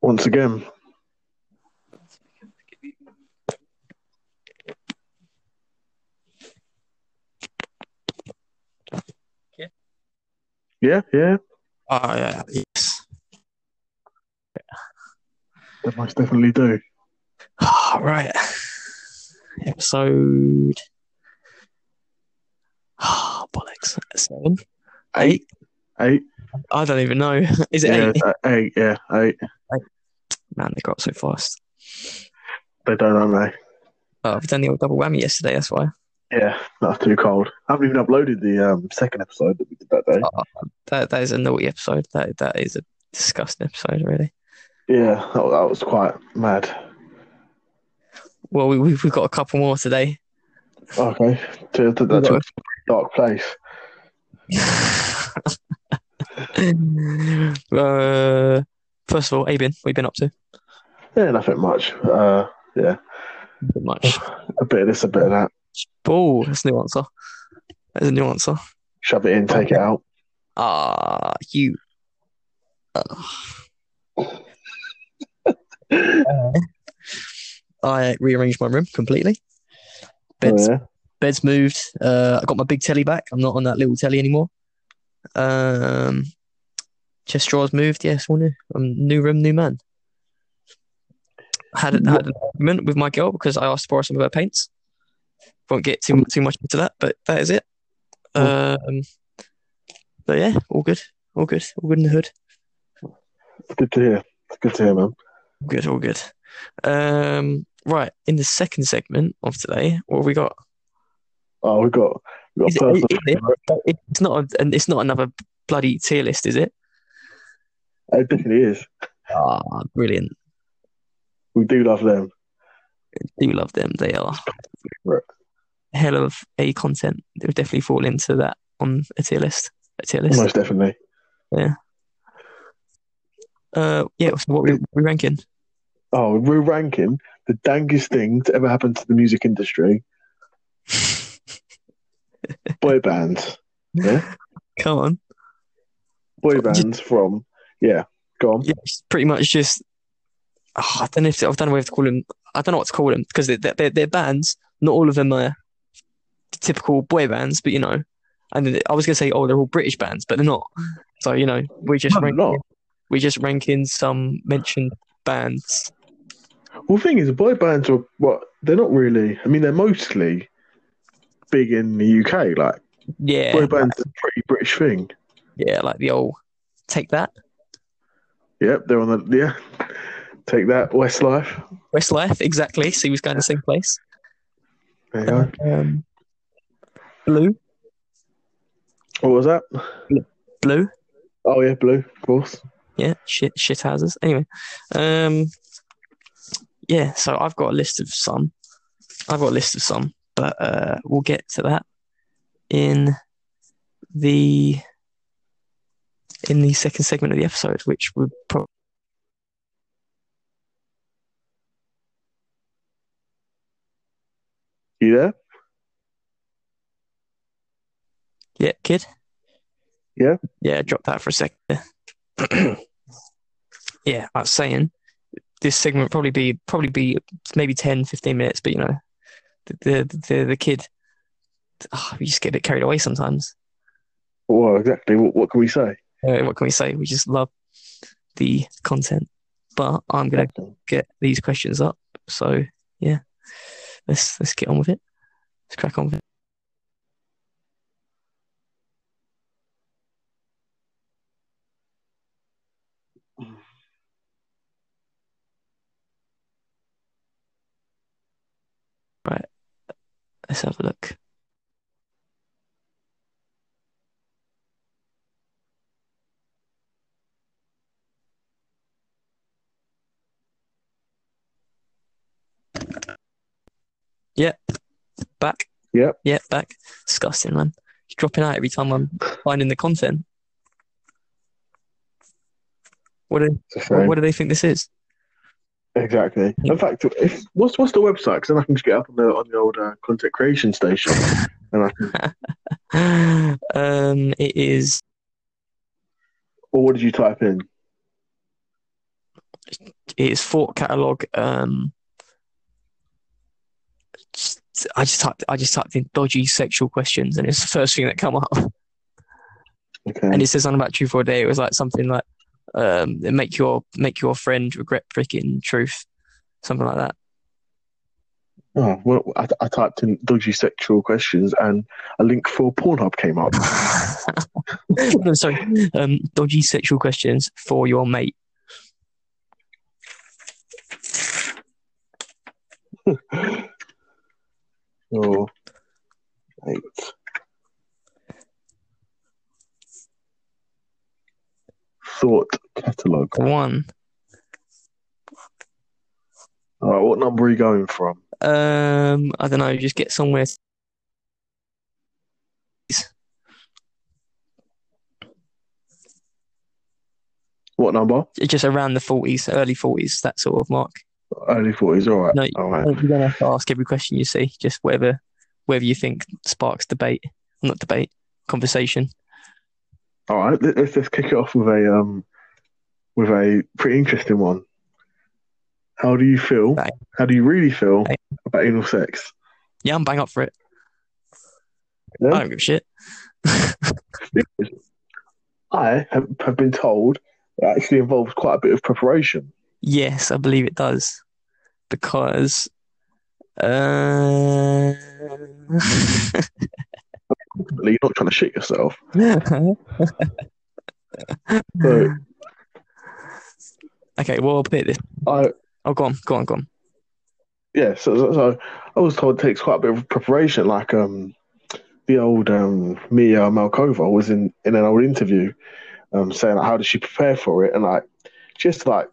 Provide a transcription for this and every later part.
Once again, yeah, yeah, Oh, yeah, yes. they most definitely do. Oh, right. Episode. Oh, bollocks. Seven? Eight? Eight, I don't even know. Is it yeah, eight? uh, eight, yeah, eight. Man, they got so fast. They don't, aren't they? Oh, I've done the old double whammy yesterday, that's why. Yeah, that's too cold. I haven't even uploaded the um, second episode that we did that day. Oh, that, that is a naughty episode. That That is a disgusting episode, really. Yeah, that, that was quite mad. Well, we, we've got a couple more today. Okay, to, to, took to a dark place. Uh, first of all, Abin, what have you been up to? Yeah, nothing much. Uh, yeah, Not much. a bit of this, a bit of that. Oh, that's a new answer. That's a new answer. Shove it in, take it out. Ah, you. I rearranged my room completely. Beds, Oh, yeah. Beds moved. Uh, I got my big telly back. I'm not on that little telly anymore. Um, chest drawers moved. Yes, all new. Um, new room, new man. Had, a, had an argument with my girl because I asked to borrow some of her paints. Won't get too too much into that, but that is it. Um, but yeah, all good, all good, all good in the hood. It's good to hear. It's good to hear, man. All good, all good. Um, right in the second segment of today, what have we got? Oh, we got we got it- it- It's not, a, and it's not another bloody tier list, is it? It definitely is. Ah, brilliant. We do love them. We do love them. They are Right. hell of a content. They would definitely fall into that on a tier list. A tier list. Most definitely. Yeah. Uh, yeah. So what we we ranking? Oh, we're ranking the dankest thing to ever happen to the music industry. Boy bands. Yeah? Come on. Boy bands from yeah. Go on. Yeah, pretty much just. Oh, I don't know if I've done what to call them. I don't know what to call them because they're, they're they're bands. Not all of them are typical boy bands, but you know. And I was gonna say, oh, they're all British bands, but they're not. So you know, we just No, rank, not. we just ranking some mentioned bands. Well, the thing is, boy bands are what they're not really. I mean, they're mostly big in the UK. Like Yeah, boy bands are a pretty British thing. yeah, like the old take that Yep, they're on the yeah. Take that, Westlife. Westlife exactly. So he was going to the same place. There you go. Um, blue, What was that? blue. Oh yeah, blue, of course. Yeah, shit, shit houses. Anyway, um, yeah. So I've got a list of some. I've got a list of some, but uh, we'll get to that in the in the second segment of the episode, which would probably You there? yeah, kid. Yeah? yeah. Drop that for a second. yeah, I was saying this segment would probably be probably be maybe 10, 15 minutes, but you know, the the the, the kid. Oh, we just get a bit carried away sometimes. Well, exactly. What, what can we say? Uh, what can we say? We just love the content. But I'm gonna get these questions up. So yeah, let's let's get on with it. Let's crack on with it. Right. Let's have a look. Yep. Back. Yep. Yeah, back. Disgusting, man. He's dropping out every time I'm finding the content. What do, It's a shame. what do they think this is? Exactly. In fact, if, what's what's the website? Because then I can just get up on the on the old uh, content creation station, and I can um, it is Or what did you type in? it is Thought Catalog. Um, I just typed I just typed in dodgy sexual questions, and it's the first thing that come up. Okay. And it says something about True for a Day. It was like something like um, and make your make your friend regret freaking truth, something like that. Oh, well, I, I typed in dodgy sexual questions and a link for Pornhub came up. no, sorry, um, dodgy sexual questions for your mate. oh, eight. Thought Catalog. One. All right, what number are you going from? Um, I don't know. Just get somewhere. What number? Just around the forties, early forties, that sort of mark. Early forties. All right. No, all right. You don't have to ask every question you see. Just whatever, whatever you think sparks debate, not debate, conversation. All right. let- Let's just kick it off with a um, with a pretty interesting one. How do you feel? Right. How do you really feel Right. about anal sex? Yeah, I'm bang up for it. Yeah? I don't give a shit. I have, have been told it actually involves quite a bit of preparation. Yes, I believe it does. Because uh Ultimately, You're not trying to shit yourself. So Okay, well I'll put this I Oh go on, go on, go on. yeah. So, so, so I was told it takes quite a bit of preparation. Like um, the old um Mia Malkova was in in an old interview, um, saying like, how does she prepare for it, and like just like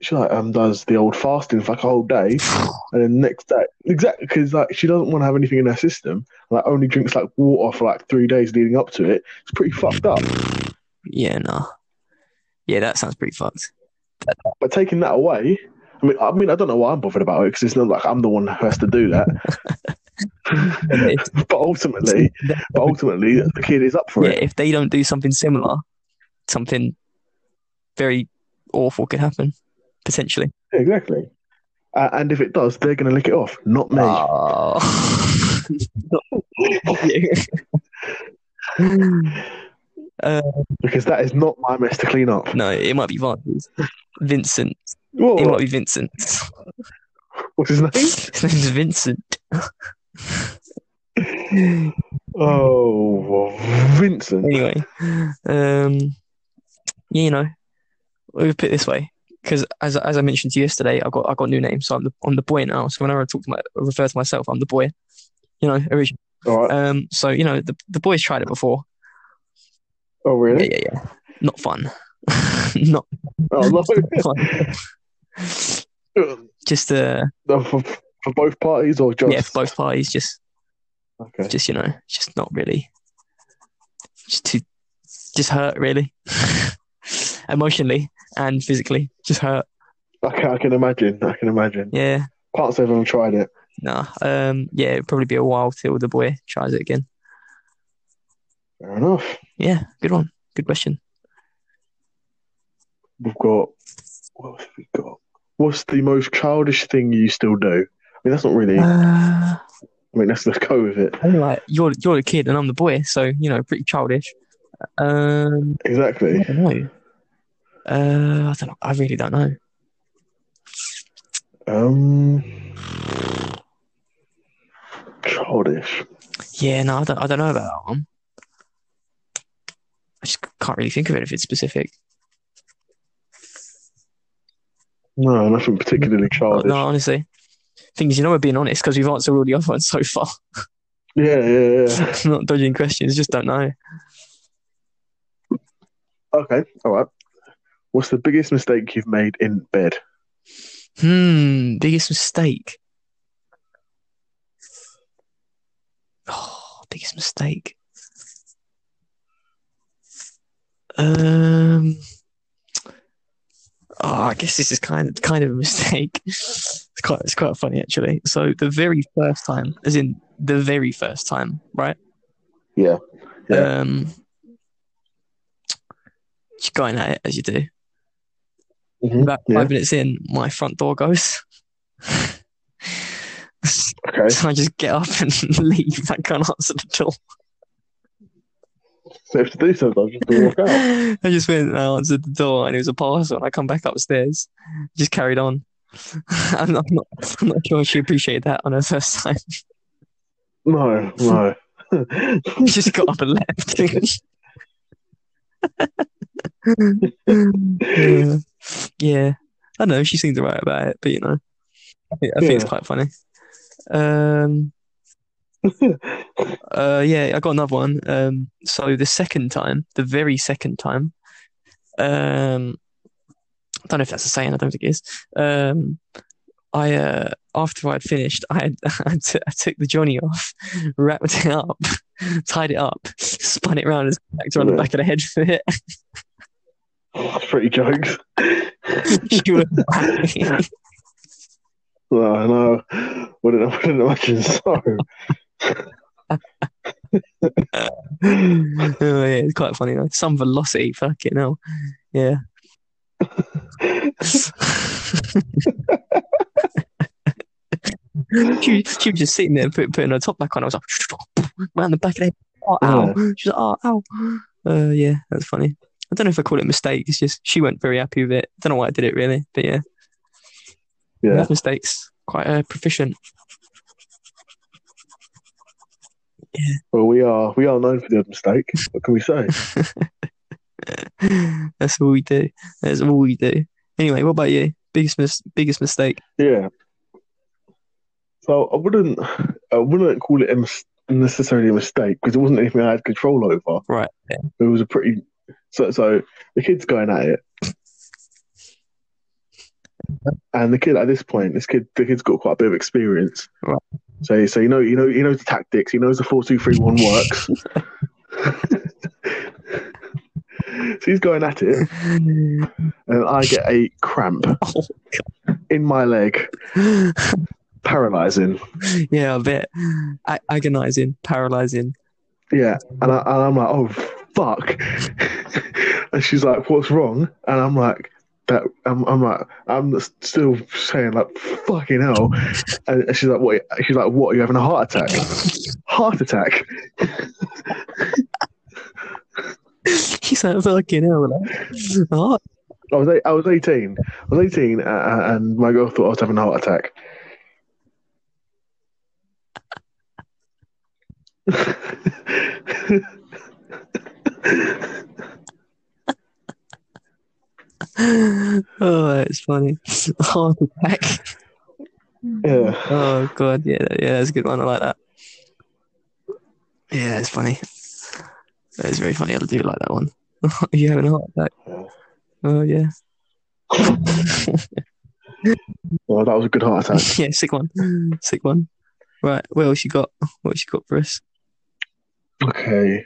she like um does the old fasting for like a whole day, and then next day exactly because like she doesn't want to have anything in her system. Like only drinks like water for like three days leading up to it. It's pretty fucked up. Yeah, no. Yeah, that sounds pretty fucked. But taking that away, I mean, I mean, I don't know why I'm bothered about it because it's not like I'm the one who has to do that. but ultimately, but ultimately, the kid is up for yeah, it. if they don't do something similar, something very awful could happen, potentially. Exactly. Uh, and if it does, they're going to lick it off, not me. Oh. uh, because that is not my mess to clean up. no, it might be Vincent. Vincent. Whoa, It might be Vincent. what's his name? His name's Vincent. Oh, Vincent. Anyway, um, yeah, you know, we put it this way because as as I mentioned to you yesterday, I got I got a new name, so I'm the I'm the boy now. So whenever I talk to my refer to myself, I'm the boy. You know, original. All right. Um, so you know, the the boys tried it before. Oh, really? yeah, yeah. yeah. Not fun. Not Oh, no. fun. Just uh, for, for both parties or just? yeah, for both parties. Just Okay. just you know, just not really. Just to just hurt really, emotionally and physically. Just hurt. I can, I can imagine. I can imagine. Yeah. Can't say I've tried it. Nah. Um. Yeah. It'd probably be a while till the boy tries it again. Fair enough. Yeah. Good one. Good question. We've got. What have we got? What's the most childish thing you still do? I mean, that's not really. Uh, I mean, let's let's go with it. I'm like you're you're the kid and I'm the boy, so you know, pretty childish. Um. Exactly. I don't. Uh. I don't know. I really don't know. Um, childish. Yeah. No. I don't. I don't know about that one. I just can't really think of anything specific. No, nothing particularly childish. No, honestly. things you know, we're being honest because we've answered all the other ones so far. Yeah, yeah, yeah. Not dodging questions, just don't know. Okay, all right. What's the biggest mistake you've made in bed? Hmm, biggest mistake. Oh, biggest mistake. Um. Oh, I guess this is kind of kind of a mistake. It's quite it's quite funny actually. So the very first time, as in the very first time, right? Yeah. Yeah. Um, just going at it as you do. Mhm, About yeah. five minutes in, my front door goes. Okay. so I just get up and leave. I can't answer the door. Safe to do sometimes just to walk out. I just went and I answered the door and it was a parcel and I come back upstairs. Just carried on. I'm not, I'm not, I'm not sure she appreciated that on her first time. No, no. just got up and left. yeah. Yeah. I know she seemed alright about it, but you know, I think, I think it's quite funny. Um, uh, yeah, I got another one. Um, so the second time, the very second time, um, I don't know if that's a saying. I don't think it is. Um, I uh, after I'd finished, I had, I, t- I took the Johnny off, wrapped it up, tied it up, spun it around, and back around the back of the head for it. That's pretty jokes. was happy. No, no. Wouldn't, wouldn't imagine so. oh yeah, it's quite funny though. Some velocity, fucking hell. Yeah. she, she was just sitting there put, putting her top back on. I was like, round the back of the head. Oh, ow. She was like, oh, ow. Uh, yeah, that's funny. I don't know if I call it a mistake. It's just she weren't very happy with it. don't know why I did it really, but yeah, Yeah. Make mistakes. Quite uh, proficient. Yeah. Well, we are we are known for the odd mistake. What can we say? That's all we do. That's all we do. Anyway, what about you? Biggest mis- biggest mistake? Yeah. So I wouldn't I wouldn't call it a mis- necessarily a mistake because it wasn't anything I had control over. Right. It was a pretty so so the kid's going at it. And the kid at this point, this kid the kid's got quite a bit of experience. Right. So so you know you know he knows the tactics, he knows the four two three one works. so he's going at it and I get a cramp Oh, in my leg, paralyzing. yeah. A- agonizing, paralyzing. Yeah, and, I, and I'm like, oh fuck, and she's like, what's wrong? And I'm like, that I'm, I'm like, I'm still saying like, fucking hell, and she's like, what? She's like, what? Are you having a heart attack? Heart attack? He's like, fucking hell. Like, I was eight, I was 18. I was 18, uh, and my girl thought I was having a heart attack. oh, it's funny. Oh, heart attack. yeah, Oh god, yeah, yeah, that's a good one. I like that. Yeah, it's funny. It's very funny. I do like that one. you having a heart attack? Oh yeah. well, that was a good heart attack. yeah, sick one. Sick one. Right, what else you got? What else you got for us? Okay.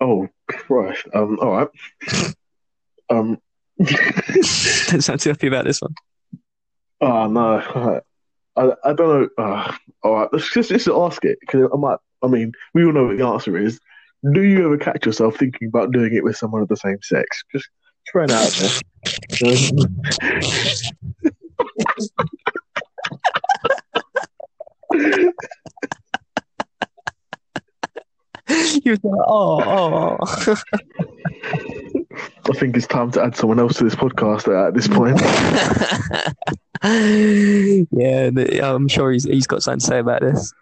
Oh Christ. Um. All right. Um. Don't sound too happy about this one. Oh no, I I don't know. Uh, all right, let's just, just ask it because I might. I mean, we all know what the answer is. Do you ever catch yourself thinking about doing it with someone of the same sex? Just try it out there. was like, oh, oh. I think it's time to add someone else to this podcast at this point. yeah, the- I'm sure he's he's got something to say about this.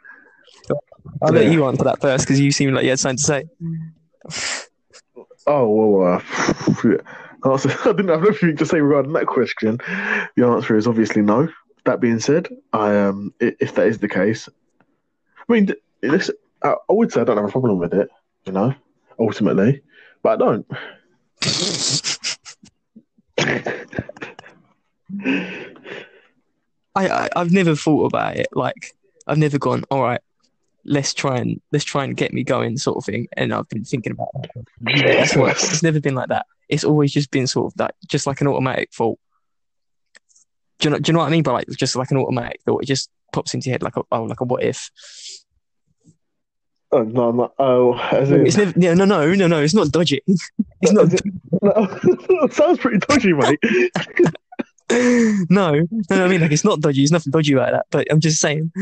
I'll let Yeah. you answer that first because you seem like you had something to say. Oh well, uh. Answer- I didn't have anything to say regarding that question. The answer is obviously no. That being said, I um, if that is the case, I mean, this, I, I would say I don't have a problem with it. You know, ultimately, but I don't. I, I I've never thought about it. Like I've never gone, all right, let's try and let's try and get me going, sort of thing. And I've been thinking about that. Yeah, that's what- it's never been like that. It's always just been sort of that, just like an automatic thought. Do you know? Do you know what I mean by like just like an automatic thought? It just pops into your head like a oh, like a what if. Oh, no, no, oh, in, It's never. Yeah, no, no, no, no. It's not dodgy. It's not. no, sounds pretty dodgy, mate. no, no, I mean like it's not dodgy. It's nothing dodgy about that. But I'm just saying,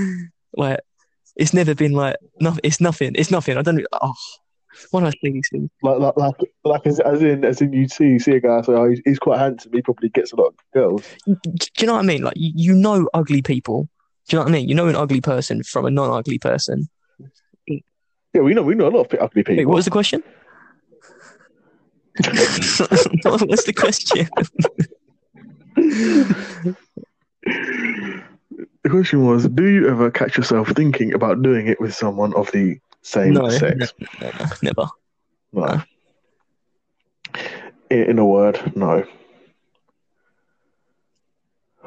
like, it's never been like nothing. It's nothing. It's nothing. I don't. Oh, why do I things? Like, like, like, like as, as in, as in, you see, you see a guy say, "Oh, he's, he's quite handsome. He probably gets a lot of girls." Do you know what I mean? Like, you, you know, ugly people. Do you know what I mean? You know an ugly person from a non-ugly person. Yeah, we know, we know a lot of ugly people. Wait, what was the question? what was the question? The question was, do you ever catch yourself thinking about doing it with someone of the same No, sex? no, no, never. No. In, in a word, no.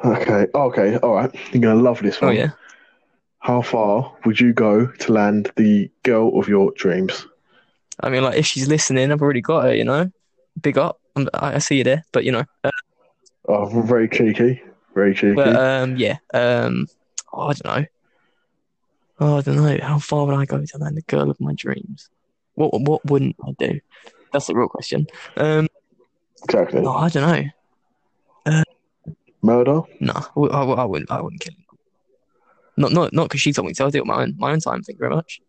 Okay, okay, all right. You're gonna love this Oh one. yeah. How far would you go to land the girl of your dreams? I mean, like if she's listening, I've already got her. You know, big up. I'm, I see you there, but you know, uh, Oh, very cheeky, very cheeky. but um, yeah. Um, oh, I don't know. Oh, I don't know. How far would I go to land the girl of my dreams? What what wouldn't I do? That's the real question. Um, exactly. no, I don't know. Murder? No, I, I, I wouldn't. I wouldn't kill him. Not not not because she told me to. I'll do it my own my own time. Thank you very much.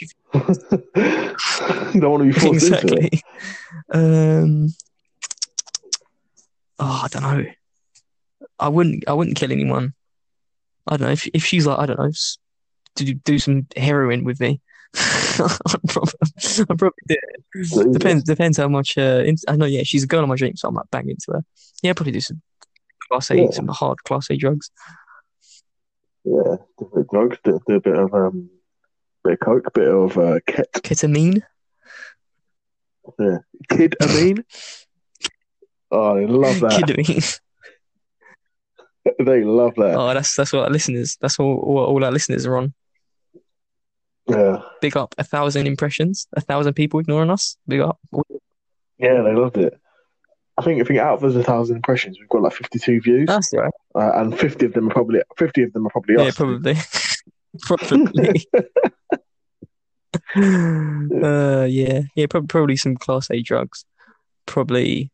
you don't want to be forced into it. exactly. Um. Oh, I don't know. I wouldn't. I wouldn't kill anyone. I don't know if if she's like I don't know, to do, do some heroin with me. I'd probably, I'd probably do it. Depends. Depends how much. Uh, in, I know. Yeah, she's a girl on my dream, so I might bang into her. Yeah, probably do some class A, Yeah. some hard class A drugs. Yeah, do a bit of drugs, do, do a bit of um, bit of coke, bit of uh, ket, Ketamine. kid. I oh, they love that. Ketamine. they love that. Oh, that's that's what our listeners. That's all. All, all our listeners are on. Yeah, Big up a thousand impressions, a thousand people ignoring us. Big up. yeah, they loved it. I think I think out of those a thousand impressions, we've got like fifty-two views, That's right. uh, and fifty of them are probably fifty of them are probably Yeah, us. probably. probably. uh, yeah, yeah, prob- probably some class A drugs. Probably.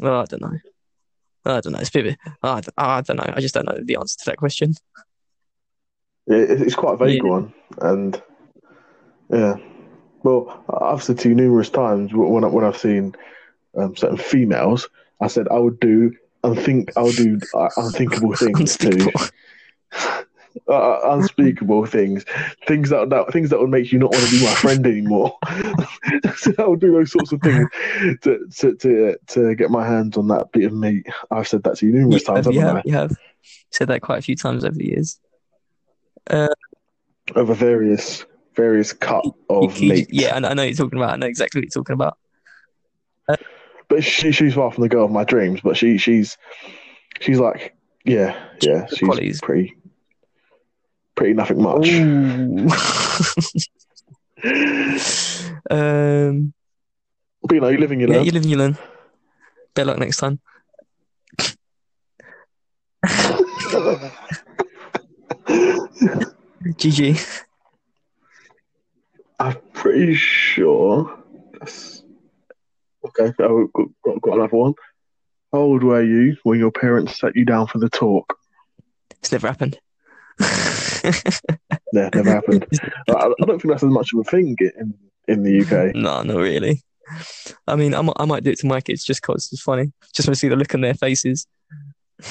Oh, I don't know. I don't know. It's a bit. I, don't, I don't know. I just don't know the answer to that question. It, it's quite a vague Yeah. one, and yeah. Well, I've said to you numerous times when I, when I've seen um, certain females, I said I would do unthink I would do uh, unthinkable things Unspeakable. to uh, unspeakable things, things that, that things that would make you not want to be my friend anymore. so I would do those sorts of things to, to to to get my hands on that bit of meat. I've said that to you numerous You have, times, you haven't have, you have said that quite a few times over the years. Uh, Over various various cut of you- meat. yeah, I know, I know what you're talking about. I know exactly what you're talking about. But she she's far from the girl of my dreams. But she she's she's like yeah yeah she's qualities. pretty pretty nothing much. Um, But you know, you live and you yeah, learn. you live and you learn. Better luck next time. GG. I'm pretty sure. That's... Okay, oh, got, got, another one. How old were you when your parents sat you down for the talk? It's never happened. Yeah, never happened. I, I don't think that's as much of a thing in in the UK. no, not really. I mean, I might, I might do it to my kids just because it's funny. Just want to see the look on their faces.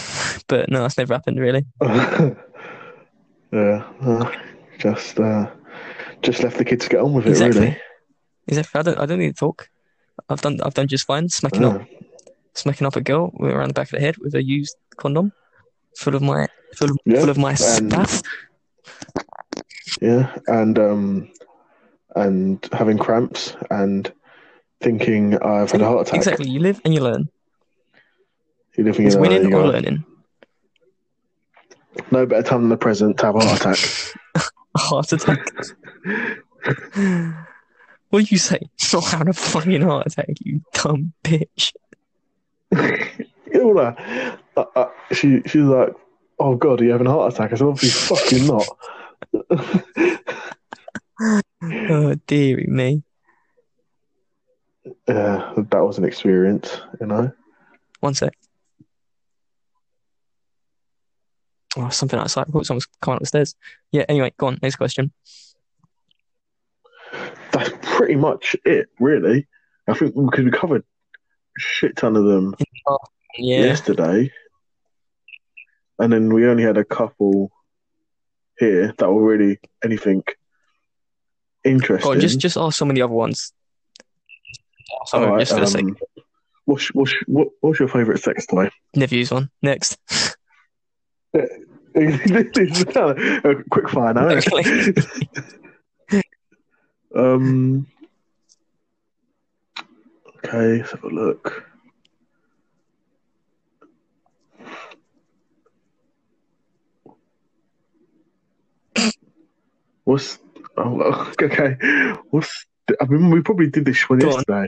But no, that's never happened really. yeah, uh, just uh, just left the kids to get on with it. Exactly. Really. Exactly. I don't. I don't need to talk. I've done. I've done just fine. Smacking up, Yeah. smacking up a girl around the back of the head with a used condom, full of my, full of, Yeah, full of my and- spaff. Yeah, and um, and having cramps and thinking I've had a heart attack. Exactly. You live and you learn. You're living It's in a, winning you or go, learning. no better time than the present to have a heart attack. A heart attack. what do you say? Not having a fucking heart attack, you dumb bitch. you know, like, uh, uh, she she's like, "Oh God, are you having a heart attack?" I said, "Obviously, fucking not." oh dearie me. Yeah, that was an experience, you know. One sec. Oh, something outside. I thought someone's coming up the stairs. Yeah, anyway, go on. Next question. That's pretty much it, really. I think because we covered a shit ton of them Yeah. yesterday, and then we only had a couple here that were really anything interesting. Go just just ask some of the other ones. Some them, Alright, just for the sake. um, what's, what's, what, what's your favourite sex toy? Never use one. Next. a quick fire now. um. Okay, let's have a look. What's oh, okay? What's I mean we probably did this one Go on. yesterday.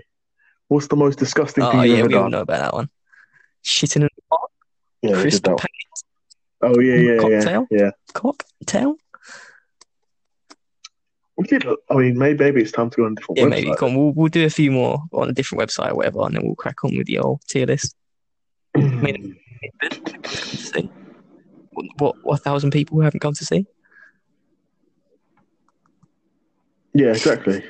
What's the most disgusting oh thing you've yeah, ever we all done? know about that one. Shitting in a pot, Yeah, we crisp that. paint, Oh yeah, yeah, yeah, cocktail? yeah. cocktail. We did. I mean, maybe maybe it's time to go on a different Yeah, website. maybe. On, we'll we'll do a few more on a different website or whatever, and then we'll crack on with the old tier list. See what what, what a thousand people who haven't come to see. Yeah, exactly.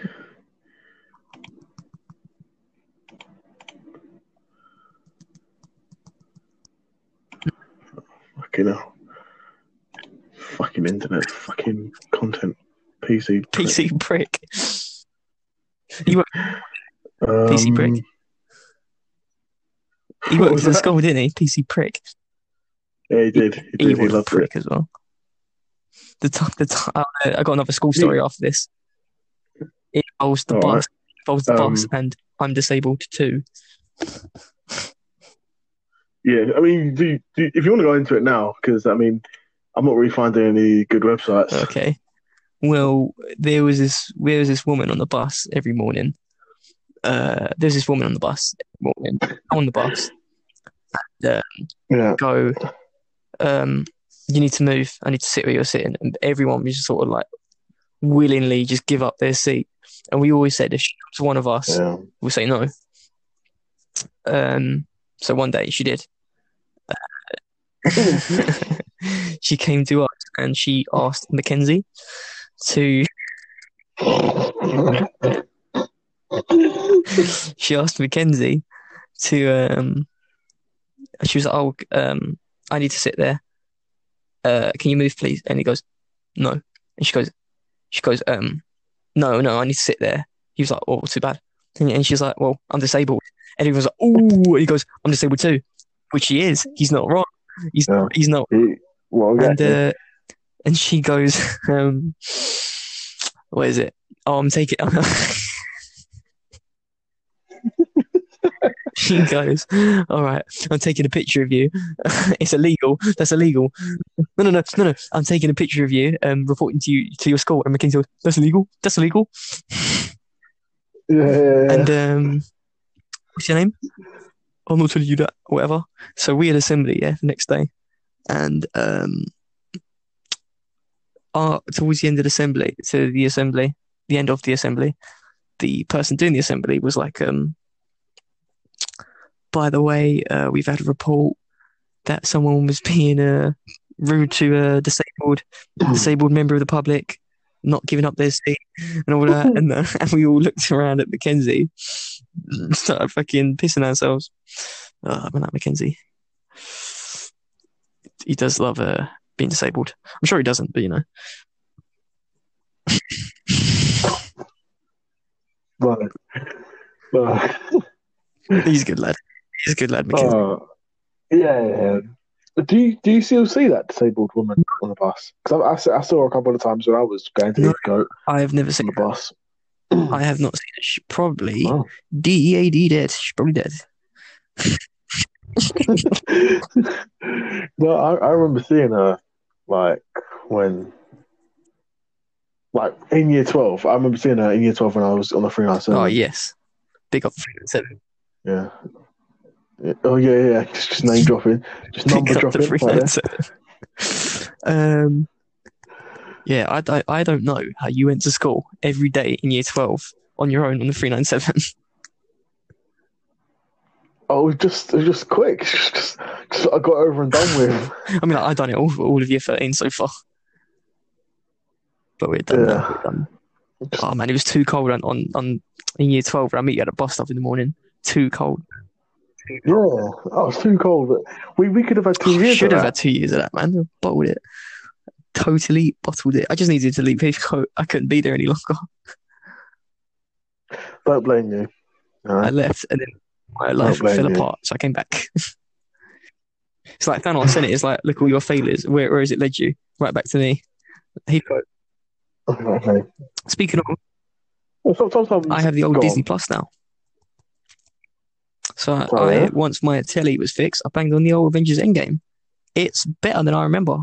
Fucking hell. Fucking internet, fucking content, PC. PC prick. He worked, Um, PC prick. he worked was in that? school, didn't he? PC prick. Yeah, he did. He did. He, He was a loved it. prick as well. The t- the t- uh, I got another school story after this. It involves the All bus, involves the bus, Um, and I'm disabled too. Yeah, I mean, do, do, if you want to go into it now, because I mean, I'm not really finding any good websites. Okay. Well, there was this there was this woman on the bus every morning. Uh, there's this woman on the bus every morning on the bus. Yeah, Go, um, you need to move. I need to sit where you're sitting, and everyone was just sort of like willingly just give up their seat. And we always said if she comes to one of us, yeah. we'll say no. Um, so one day she did. she came to us and she asked Mackenzie to. She asked Mackenzie to. Um, she was like, "Oh, um, I need to sit there. Uh, can you move, please?" And he goes, "No." And she goes, "She goes, um, no, no, I need to sit there." He was like, "Oh, too bad." And, and she's like, "Well, I'm disabled." And he was like, "Ooh," he goes, "I'm disabled too," which he is. He's not wrong. He's he's not. He- well, And uh, and she goes, um, "What is it? Oh, I'm taking." she goes, "All right, I'm taking a picture of you. it's illegal. That's illegal. No, no, no, no, no. I'm taking a picture of you, and reporting to you to your school." And Mackenzie goes, "That's illegal. That's illegal." yeah, yeah, yeah. And um, what's your name? I'm not telling you that, whatever. So we had assembly, yeah, the next day, and um, uh, towards the end of the assembly, to the assembly, the end of the assembly, the person doing the assembly was like, um, by the way, uh, we've had a report that someone was being uh, rude to a disabled disabled member of the public, not giving up their seat and all that. and, uh, and we all looked around at Mackenzie, started fucking pissing ourselves. Uh, man, that Mackenzie. He does love uh, being disabled. I'm sure he doesn't, but you know. Right. Uh, He's a good lad. He's a good lad, Mackenzie. uh, yeah, yeah. Do you do you still see that disabled woman on the bus? Because I, I, saw- I saw her a couple of times when I was going to No. go I have never on seen the bus. I have not seen it. She probably Oh. DEAD dead. She's probably dead. no, I, I remember seeing her like when, like in year twelve. I remember seeing her in year twelve when I was on the three nine seven. Oh yes. Big up three seven. yeah. Yeah. Oh yeah, yeah. Just, just name dropping, just number Big up the dropping. three nine seven. Um Yeah, I, I, I don't know how you went to school every day in year 12 on your own on the 397. Oh, it was just it just quick. Just, just, just I got over and done with. I mean, I've done it all, all of year 13 so far. But we're done now. Yeah. We're done. Oh, man, it was too cold on, on, on in year 12 when I meet you at a bus stop in the morning. Too cold. Yeah, oh, it's too cold. We we could have had two years. Should of have that. had two years of that, man. Bottled it. Totally bottled it. I just needed to leave Heathcote. I couldn't be there any longer. Don't blame you. I left and then my life blame fell you. apart, so I came back. it's like Thanos, isn't it? It's like, look all your failures. Where, where has it led you? Right back to me. Heathcote. Okay. Speaking of, Well, sometimes I have the old on. Disney Plus now. So I, Oh, I once my telly was fixed, I banged on the old Avengers Endgame. It's better than I remember.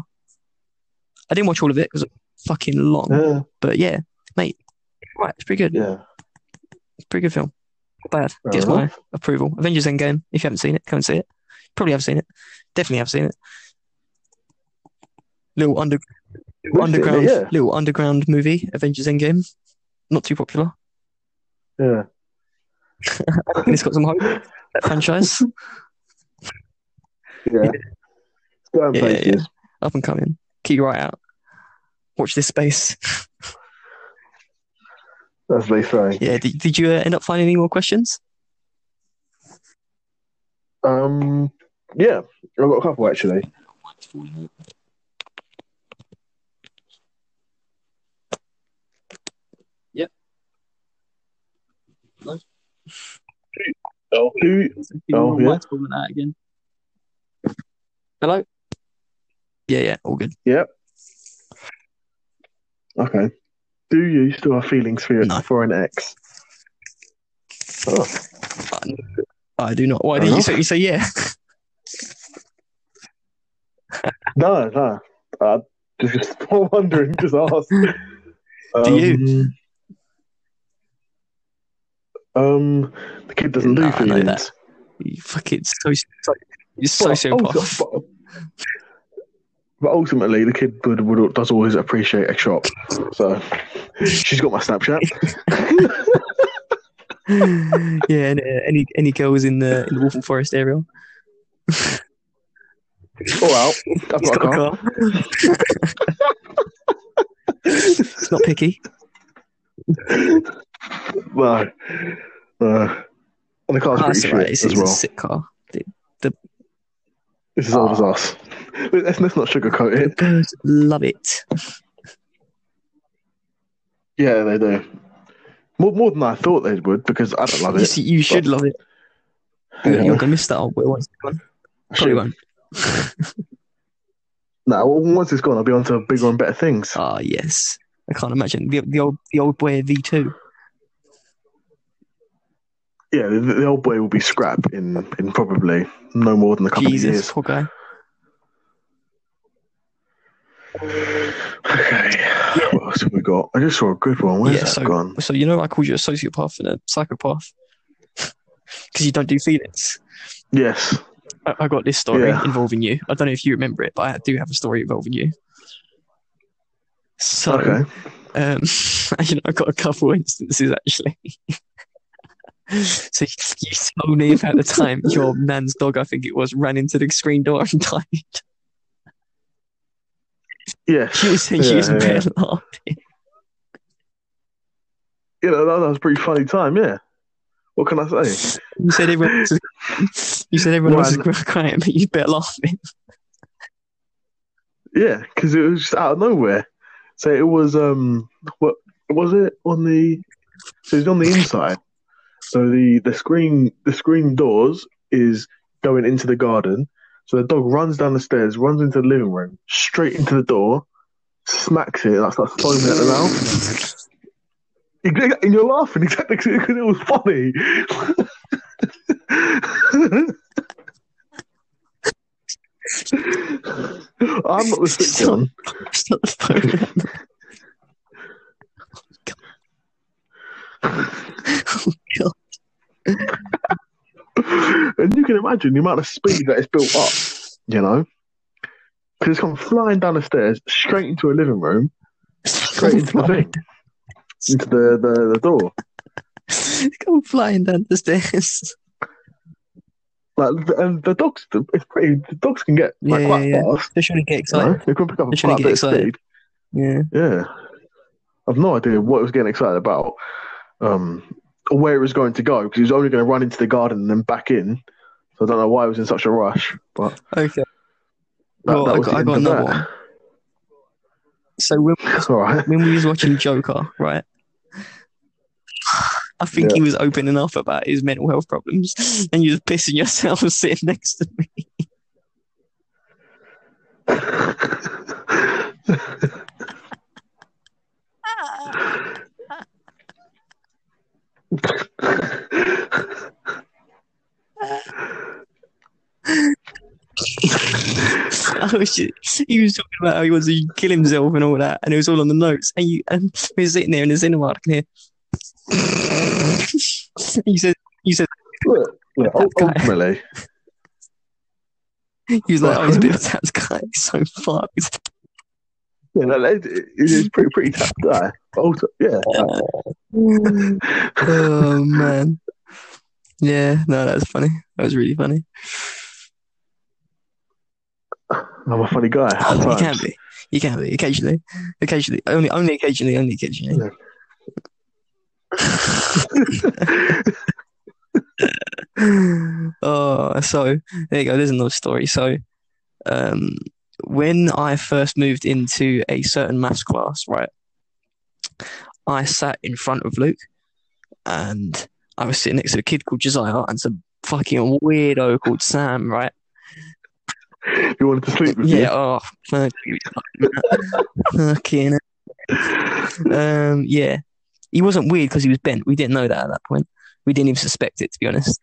I didn't watch all of it because it's fucking long, Yeah, but yeah, mate, right, it's pretty good. yeah. It's pretty good film. Bad. Fair Gets my approval. Avengers Endgame. If you haven't seen it, come and see it. Probably have seen it. Definitely have seen it. Little under little it, underground yeah. little underground movie, Avengers Endgame. Not too popular. Yeah. And it's got some hope. That franchise. Yeah. It's going Yeah, yeah. Up and coming. Keep your eye out. Watch this space. As they say. Yeah. Did, did you uh, end up finding any more questions? Um. Yeah, I've got a couple actually. Yep. Oh, who? Oh, yeah. that again. Hello. Yeah, yeah, all good. Yep. Okay. Do you still have feelings for No. for an ex? Oh, I do not. Why did you say? You say yeah. no, no. Uh, just wondering. Just ask. Do you? Um, um, the kid doesn't No, do I know feelings. that. You fucking so, so you're But sociopath. ulti- But, ultimately, the kid would, would does always appreciate a shop. So she's got my Snapchat. yeah, and, uh, any any girls in the in the Waltham Forest area? All out. I've He's got a car. It's not picky. No. No. And the car's Oh, pretty that's shit alright. It's, as a well. sick car. It's as old as us. Let's, let's not sugarcoat The it. birds love it. Yeah, they do. More, more than I thought they would because I don't love You, it. see, you should love it. You're, Yeah. you're gonna miss that old once it's gone. Probably won't. No, once it's gone, I'll be on to bigger and better things. Ah, yes. I can't imagine the the old the old boy V two. Yeah, the, the old boy will be scrap in, in probably no more than a couple of Jesus, years. poor guy. Okay, what else have we got? I just saw a good one. Where's Yeah, that so- gone? So you know I called you a sociopath and a psychopath because you don't do feelings. Yes. I, I got this story Yeah. involving you. I don't know if you remember it, but I do have a story involving you. So, Okay. um, you know, I've got a couple of instances actually. so you, you told me about the time your nan's dog, I think it was, ran into the screen door and died. Yeah. She was saying she Yeah, was yeah. bare laughing. You know, that, that was a pretty funny time, yeah. What can I say? You said everyone was, you said everyone was crying, but you better laughing. Yeah, because it was just out of nowhere. So it was, um, what was it on the? So it's on the inside. So the the screen the screen doors is going into the garden. So the dog runs down the stairs, runs into the living room, straight into the door, smacks it, and that starts foaming at the mouth. And you're laughing exactly because it was funny. I'm not the sick Stop. one. Shut the phone. oh, God. and you can imagine the amount of speed that it's built up, you know? Because it's come flying down the stairs straight into a living room, straight into the thing, into the, the, the door. Come flying down the stairs. Like, and the dogs, it's pretty. The dogs can get like, Yeah, quite yeah, fast. They shouldn't get You excited. know? They can pick up They quite a bit get of speed. Yeah. Yeah, I've no idea what he was getting excited about, um, where he was going to go because he was only going to run into the garden and then back in. So I don't know why he was in such a rush, but Okay. that, Well, that I was got, the I end got of another that. one. So when, All right. when we was watching Joker, right? I think Yeah. he was opening up about his mental health problems, and you was pissing yourself and sitting next to me. I was just, he was talking about how he wants to kill himself and all that, and it was all on the notes. And you, and we were sitting there in the cinema, I can hear. you said, you said, Look, look, ultimately, he was like, "Oh, he's a bit of tapped guy. He's so fucked." Yeah, like, it- it's pretty pretty tough guy. Also, yeah, oh man, yeah, no, that was funny. That was really funny. I'm a funny guy. at you can be, you can be occasionally, occasionally, only, only occasionally, only occasionally. Yeah. oh, so there you go. There's another story. So, um, when I first moved into a certain maths class, right, I sat in front of Luke, and I was sitting next to a kid called Josiah and some fucking weirdo called Sam, right? You wanted to sleep with Yeah. Oh, fuck fucking. Um. Yeah. He wasn't weird because he was bent. We didn't know that at that point. We didn't even suspect it, to be honest.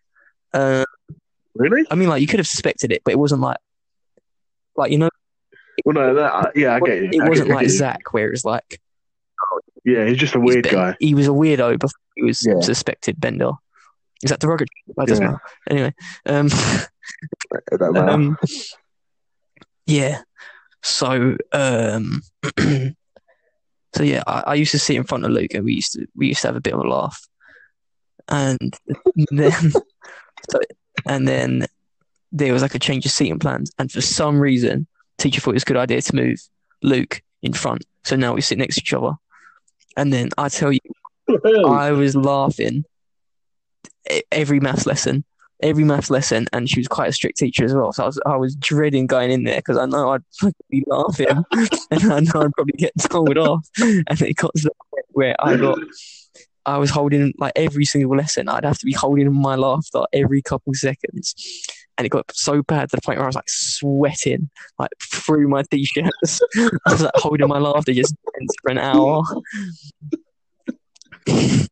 Uh. Really? I mean, like you could have suspected it, but it wasn't like, like you know, Well, no, that, uh, yeah, I get you. it I wasn't get, like. Zach, where it was like Yeah, he's just a weird bent. guy. He was a weirdo before he was Yeah. suspected bender. Is that derogatory? That doesn't Yeah. matter. Anyway, um, matter. um, yeah. So, um, so yeah, I, I used to sit in front of Luke, and we used to we used to have a bit of a laugh, and then so, and then there was like a change of seating plans, and for some reason, teacher thought it was a good idea to move Luke in front. So now we sit next to each other, and then I tell you, I was laughing every maths lesson, every maths lesson, and she was quite a strict teacher as well. So I was, I was dreading going in there because I know I'd be laughing, and I know I'd probably get told off. And it got to the point where I got, I was holding like every single lesson. I'd have to be holding my laughter every couple seconds. And it got so bad to the point where I was like sweating, like through my t-shirts. I was like holding my laughter just for an hour.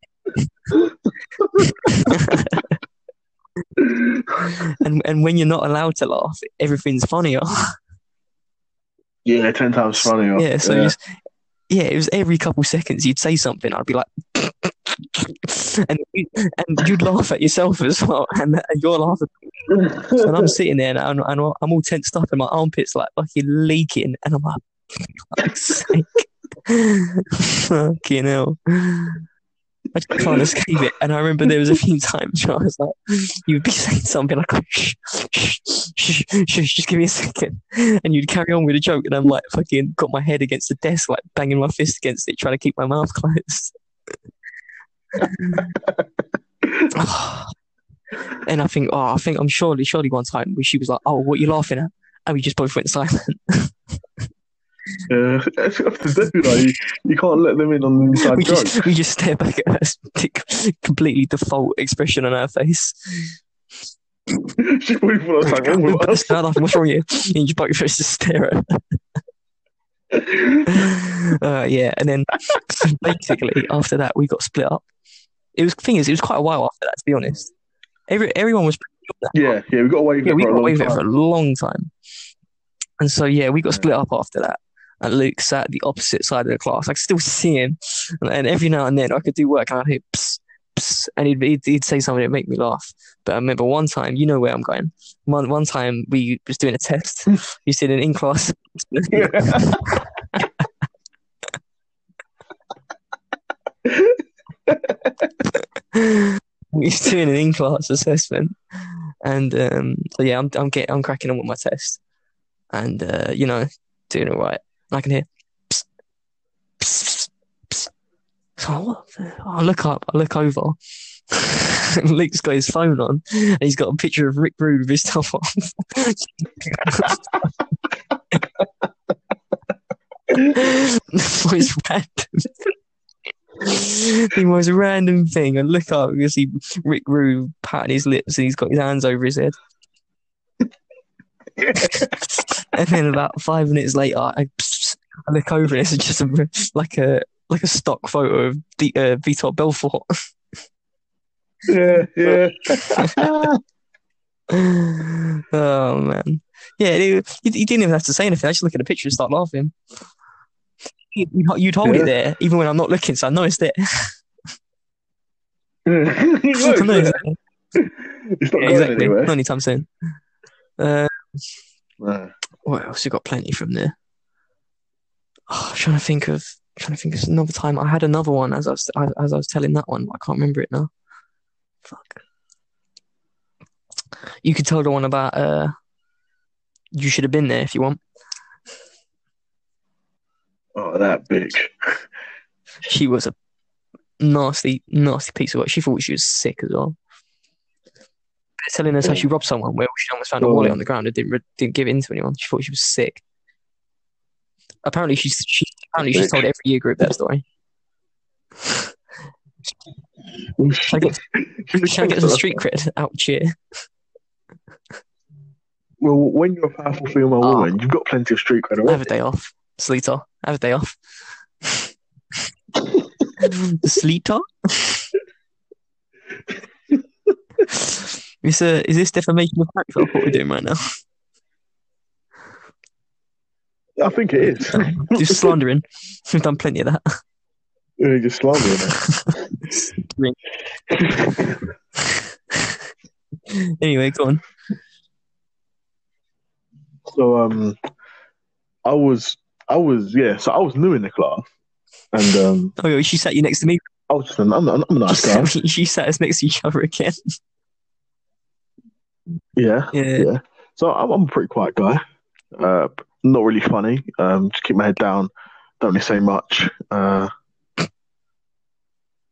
and and when you're not allowed to laugh, everything's funnier. yeah, ten times funnier. yeah, so you s- yeah, it was every couple seconds you'd say something, I'd be like, and you, and you'd laugh at yourself as well, and, and you're laughing. And I'm sitting there and I'm, and I'm all tensed up, and my armpits like fucking leaking, and I'm like, fucking hell. I just can't escape it. And I remember there was a few times where I was like, you would be saying something like, shh, shh, shh, shh, just give me a second. And you'd carry on with a joke. And I'm like, fucking got my head against the desk, like banging my fist against it, trying to keep my mouth closed. and I think, oh, I think I'm surely, surely one time where she was like, oh, what are you laughing at? And we just both went silent. Yeah, you do. Like, you, you can't let them in on the inside we joke. just we just stare back at her completely default expression on her face. She's probably thought I was like, wrong us. What's wrong with you? And you both just to stare at her. Uh, yeah, and then so basically after that we got split up. It was thing is it was quite a while after that to be honest. Every everyone was Yeah, yeah, we got away with yeah it we for a got long away with it time. for a long time, and so yeah we got split up after that. And Luke sat at the opposite side of the class. I could still see him, and, and every now and then I could do work and I'd hear psst, psst, and he'd, he'd he'd say something that make me laugh. But I remember one time, you know where I'm going. One one time we was doing a test. you said in in class. he's doing an in-class assessment, and um, so yeah, I'm I'm getting I'm cracking on with my test, and uh, you know, doing it right. I can hear. Psst, psst, psst. I look up, I look over. and Luke's got his phone on, and he's got a picture of Rick Rude with his top the most random, the most random thing. I look up, you see Rick Rude patting his lips, and he's got his hands over his head. and then about five minutes later, I, I look over, and it's just a, like a like a stock photo of the, uh, Vitor Belfort. yeah, yeah. oh man, yeah, he he didn't even have to say anything. I just look at the picture and start laughing. You, you- you'd hold Yeah. it there, even when I'm not looking, so I noticed it's there. You know, I know it's not Yeah, exactly. anywhere. Not anytime soon. Uh, No. what else? We got plenty from there. Oh, I'm trying to think of trying to think of another time. I had another one as I was as I was telling that one. I can't remember it now. Fuck. You could tell the one about uh. You should have been there if you want. Oh, that bitch. She was a nasty, nasty piece of work. She thought she was sick as well. Telling us how she robbed someone where she almost found a wallet on the ground and didn't re- didn't give it in to anyone. She thought she was sick. Apparently, she's she apparently she's told every year group that story. I get- to get some street cred out cheer. Well, when you're a powerful female Oh. woman, ah. you've got plenty of street cred I Have a day off, Sleeter. Have a day off. Sleeter. is uh, is this defamation of character? What we're doing right now? I think it is. Just slandering. We've done plenty of that. You're just slandering it. anyway, go on. So um, I was, I was, yeah. So I was new in the class, and um, Oh, she sat you next to me. I was just, I'm, I'm a nice guy. sat, she sat us next to each other again. Yeah, Yeah. yeah. So I'm, I'm a pretty quiet guy. Uh, not really funny. Um, just keep my head down. Don't really say much. Uh, you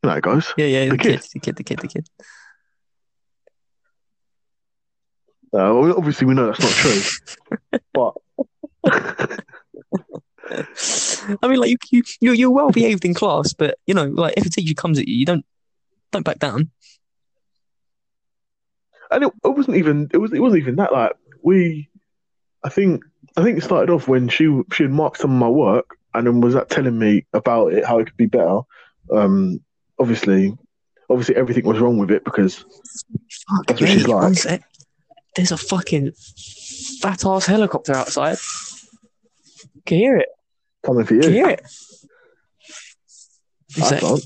know how it goes. Yeah, yeah, the, The kid. kid. the kid, the kid, the kid. Uh, well, obviously, we know that's not true. but I mean, like you, you, you're, you're well behaved in class, but you know, like if a teacher comes at you, you don't, don't back down. and it, it wasn't even it was it wasn't even that like we I think I think it started off when she she had marked some of my work and then was that telling me about it how it could be better um obviously obviously everything was wrong with it because Fuck, That's what she's like. There's a fucking fat ass helicopter outside. Can you hear it? Coming for Can you you hear it? One I sec. can't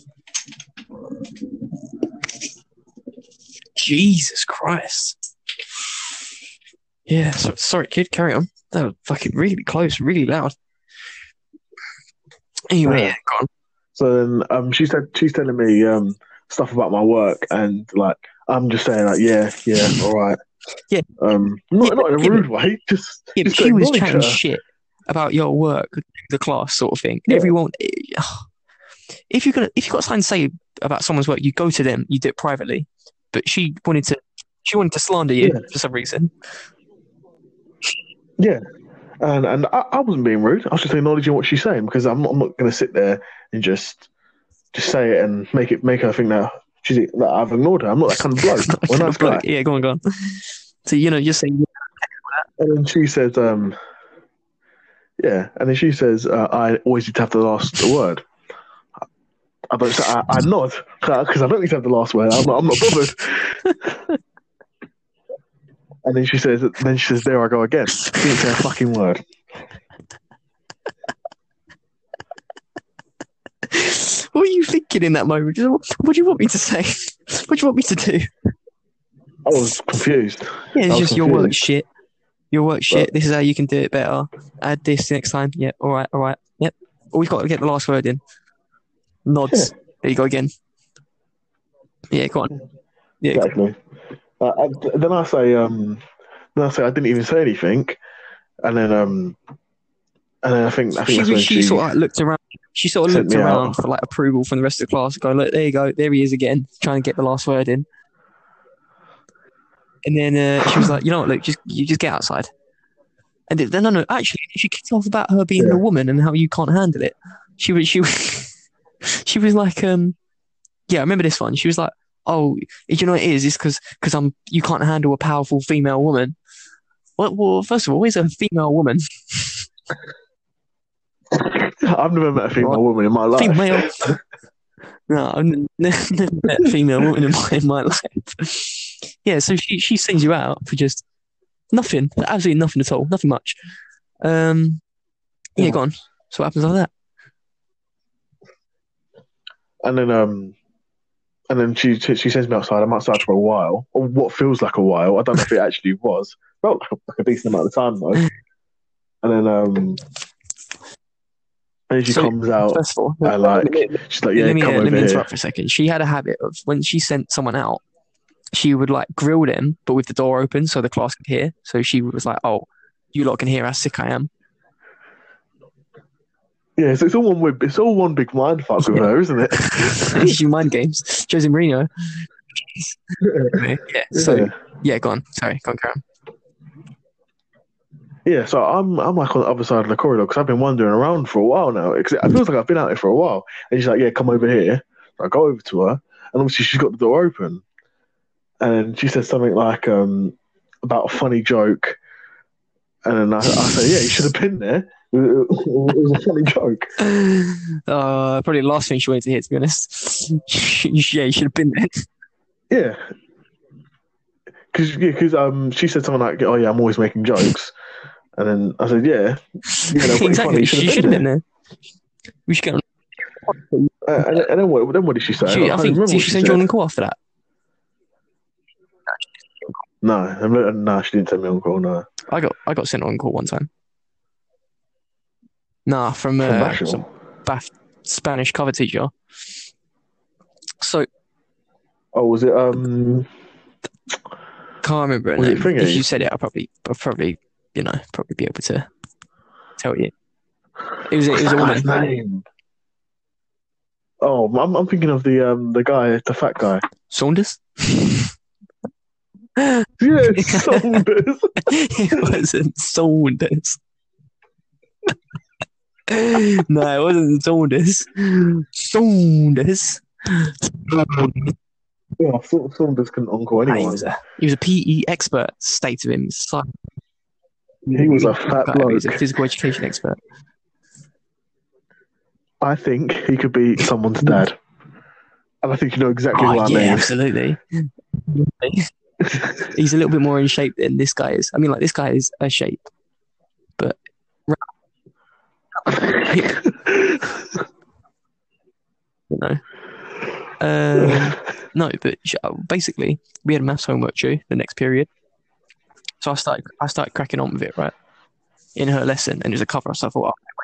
Jesus Christ. Yeah, so, sorry, kid, carry on. That was fucking really close, really loud. Anyway, Yeah. yeah, go on. so then um she said she's telling me um stuff about my work and like I'm just saying like yeah yeah all right Yeah. um not, Yeah, not in a yeah, rude way just Yeah, just she was chatting her. shit about your work, the class sort of thing. Yeah. Everyone, if you're gonna, if you've got something to say about someone's work, you go to them. You do it privately. But she wanted to, she wanted to slander you Yeah. for some reason. Yeah, and and I, I wasn't being rude. I was just acknowledging what she's saying because I'm not, I'm not going to sit there and just just say it and make it make her think that she's that I've ignored her. I'm not that kind of bloke. I'm nice guy. yeah, go on, go on. So you know, you're saying And then she says, um, yeah, and then she says, uh, I always need to have the last word. I don't. I, I nod because I don't need to have the last word. I'm not, I'm not bothered. and then she says, then she says, there I go again. Didn't say a fucking word. what were you thinking in that moment? What, what do you want me to say? What do you want me to do? I was confused. Yeah, it's was just your work confused. shit. Your work shit. This is how you can do it better. Add this next time. Yeah. All right. All right. Yep. Oh, we've got to get the last word in. Nods. There you go again. Yeah, go on. Yeah, exactly. Uh, and then I say, um, then I say I didn't even say anything, and then um, and then I think I think she, she, she, sort of like looked around. She sort of looked around out. for like approval from the rest of the class. Going, look, there you go, there he is again, trying to get the last word in. And then uh, she was like, you know what, look, just you just get outside. And then no, no, actually, she kicked off about her being Yeah. a woman and how you can't handle it. She was she was she was like, um, yeah, I remember this one. She was like, oh, you know what it is? It's because because I'm you can't handle a powerful female woman. Well, well, first of all, what is a female woman? I've never met a female woman in my life. Female. No, I've never met a female woman in my, in my life. Yeah, so she, she sends you out for just nothing, absolutely nothing at all, nothing much. Um, yeah, Yeah. go on. So what happens after that? And then um, and then she she sends me outside. I'm outside for a while, or what feels like a while. I don't know if it actually was. Felt like a, like a decent amount of time though. And then um, and she So, comes out. First of all, I like. She's like, yeah, let me, come let me here. interrupt for a second. She had a habit of when she sent someone out, she would like grill them, but with the door open so the class could hear. So she was like, "Oh, you lot can hear how sick I am." Yeah, so it's all one. It's all one big mind fuck with Yeah. her, isn't it? Teaching mind games, Jose Mourinho. yeah. So yeah. yeah, go on. Sorry, go on, Karen. Yeah, so I'm I'm like on the other side of the corridor because I've been wandering around for a while now. It feels like I've been out here for a while. And she's like, "Yeah, come over here." So I go over to her, and obviously she's got the door open, and she said something like um, about a funny joke, and then I, I say, "Yeah, you should have been there. It was, a funny joke." Uh, probably the last thing she wanted to hear, to be honest. yeah, you should have been there. Yeah, because because um she said something like, "Oh yeah, I'm always making jokes," and then I said, "Yeah, yeah, they're funny. exactly. You She should have been there. We should get on. Uh, and, and then what? Then what did she say? She, I can't think remember did what she you said. a call after that? No, I'm not- no, she didn't send me on call. No, I got I got sent on call one time. Nah, from, from uh, some Bath Spanish cover teacher. So Oh, was it? Um, can't remember her Was it name. If you said it, I'll probably I'll probably you know probably be able to tell you. It was a, it was a what's woman. name? Oh, I'm, I'm thinking of the um the guy, the fat guy. Saunders. Yeah, Saunders. it wasn't Saunders. no, it wasn't Saunders. Saunders. yeah, Sa- Saunders couldn't on-call He anyone. was a he was a PE expert. State of him. So, He was a fat He was a physical education expert. I think he could be someone's dad, and I think you know exactly Oh, who I yeah, mean. absolutely. He's a little bit more in shape than this guy is. I mean, like this guy is a shape. you know. Um, no, but basically, we had maths homework due the next period, so I started I started cracking on with it right in her lesson, and it was a cover. So I thought, oh.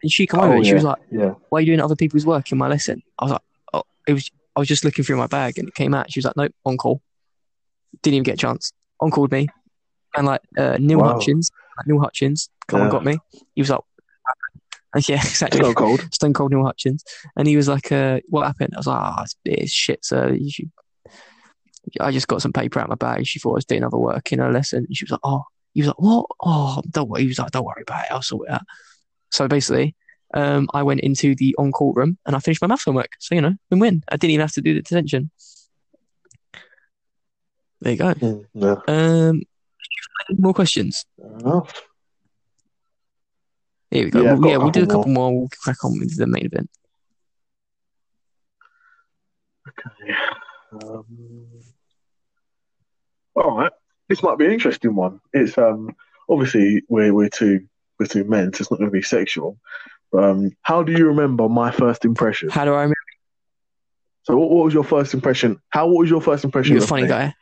and she come over Oh, and she yeah. was like, yeah, "Why are you doing other people's work in my lesson?" I was like, "Oh, it was." I was just looking through my bag, and it came out. She was like, "Nope, on call." Didn't even get a chance. On called me, and like uh, Neil Wow. Hutchins, like Neil Hutchins, come and Yeah. got me. He was like, yeah, exactly. so cold. Stone Cold Neil Hutchins, and he was like, uh, "What happened?" I was like, "Ah, it's, it's shit, sir. You should." I just got some paper out of my bag. She thought I was doing other work in her lesson. And she was like, "Oh," he was like, "What? Oh, don't worry." He was like, "Don't worry about it. I'll sort it out." So basically, um, I went into the on-call room and I finished my maths homework. So you know, win-win. I didn't even have to do the detention. There you go. Mm, yeah, Um, any more questions? enough. Here we go. Yeah, Well, yeah, we'll do a couple couple more. We'll crack on with the main event. Okay. Um, all right, this might be an interesting one. It's um obviously we're we're two we're two men, so it's not going to be sexual. But, um, how do you remember my first impression? How do I remember? So, what, what was your first impression? How what was your first impression? You're a funny me? guy.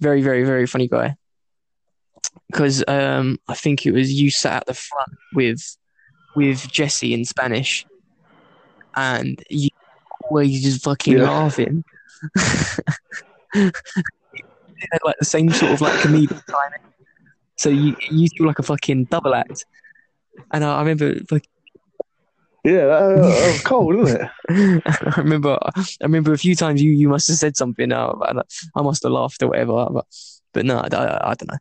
Very, very, very funny guy. Because um, I think it was you sat at the front with with Jesse in Spanish, and you always just fucking Yeah. laughing. Like the same sort of like comedic timing. So you you do like a fucking double act. And I, I remember like Yeah, that, that was cold, isn't it? I remember I remember a few times you, you must have said something uh, and I must have laughed or whatever but but no I, I, I don't know.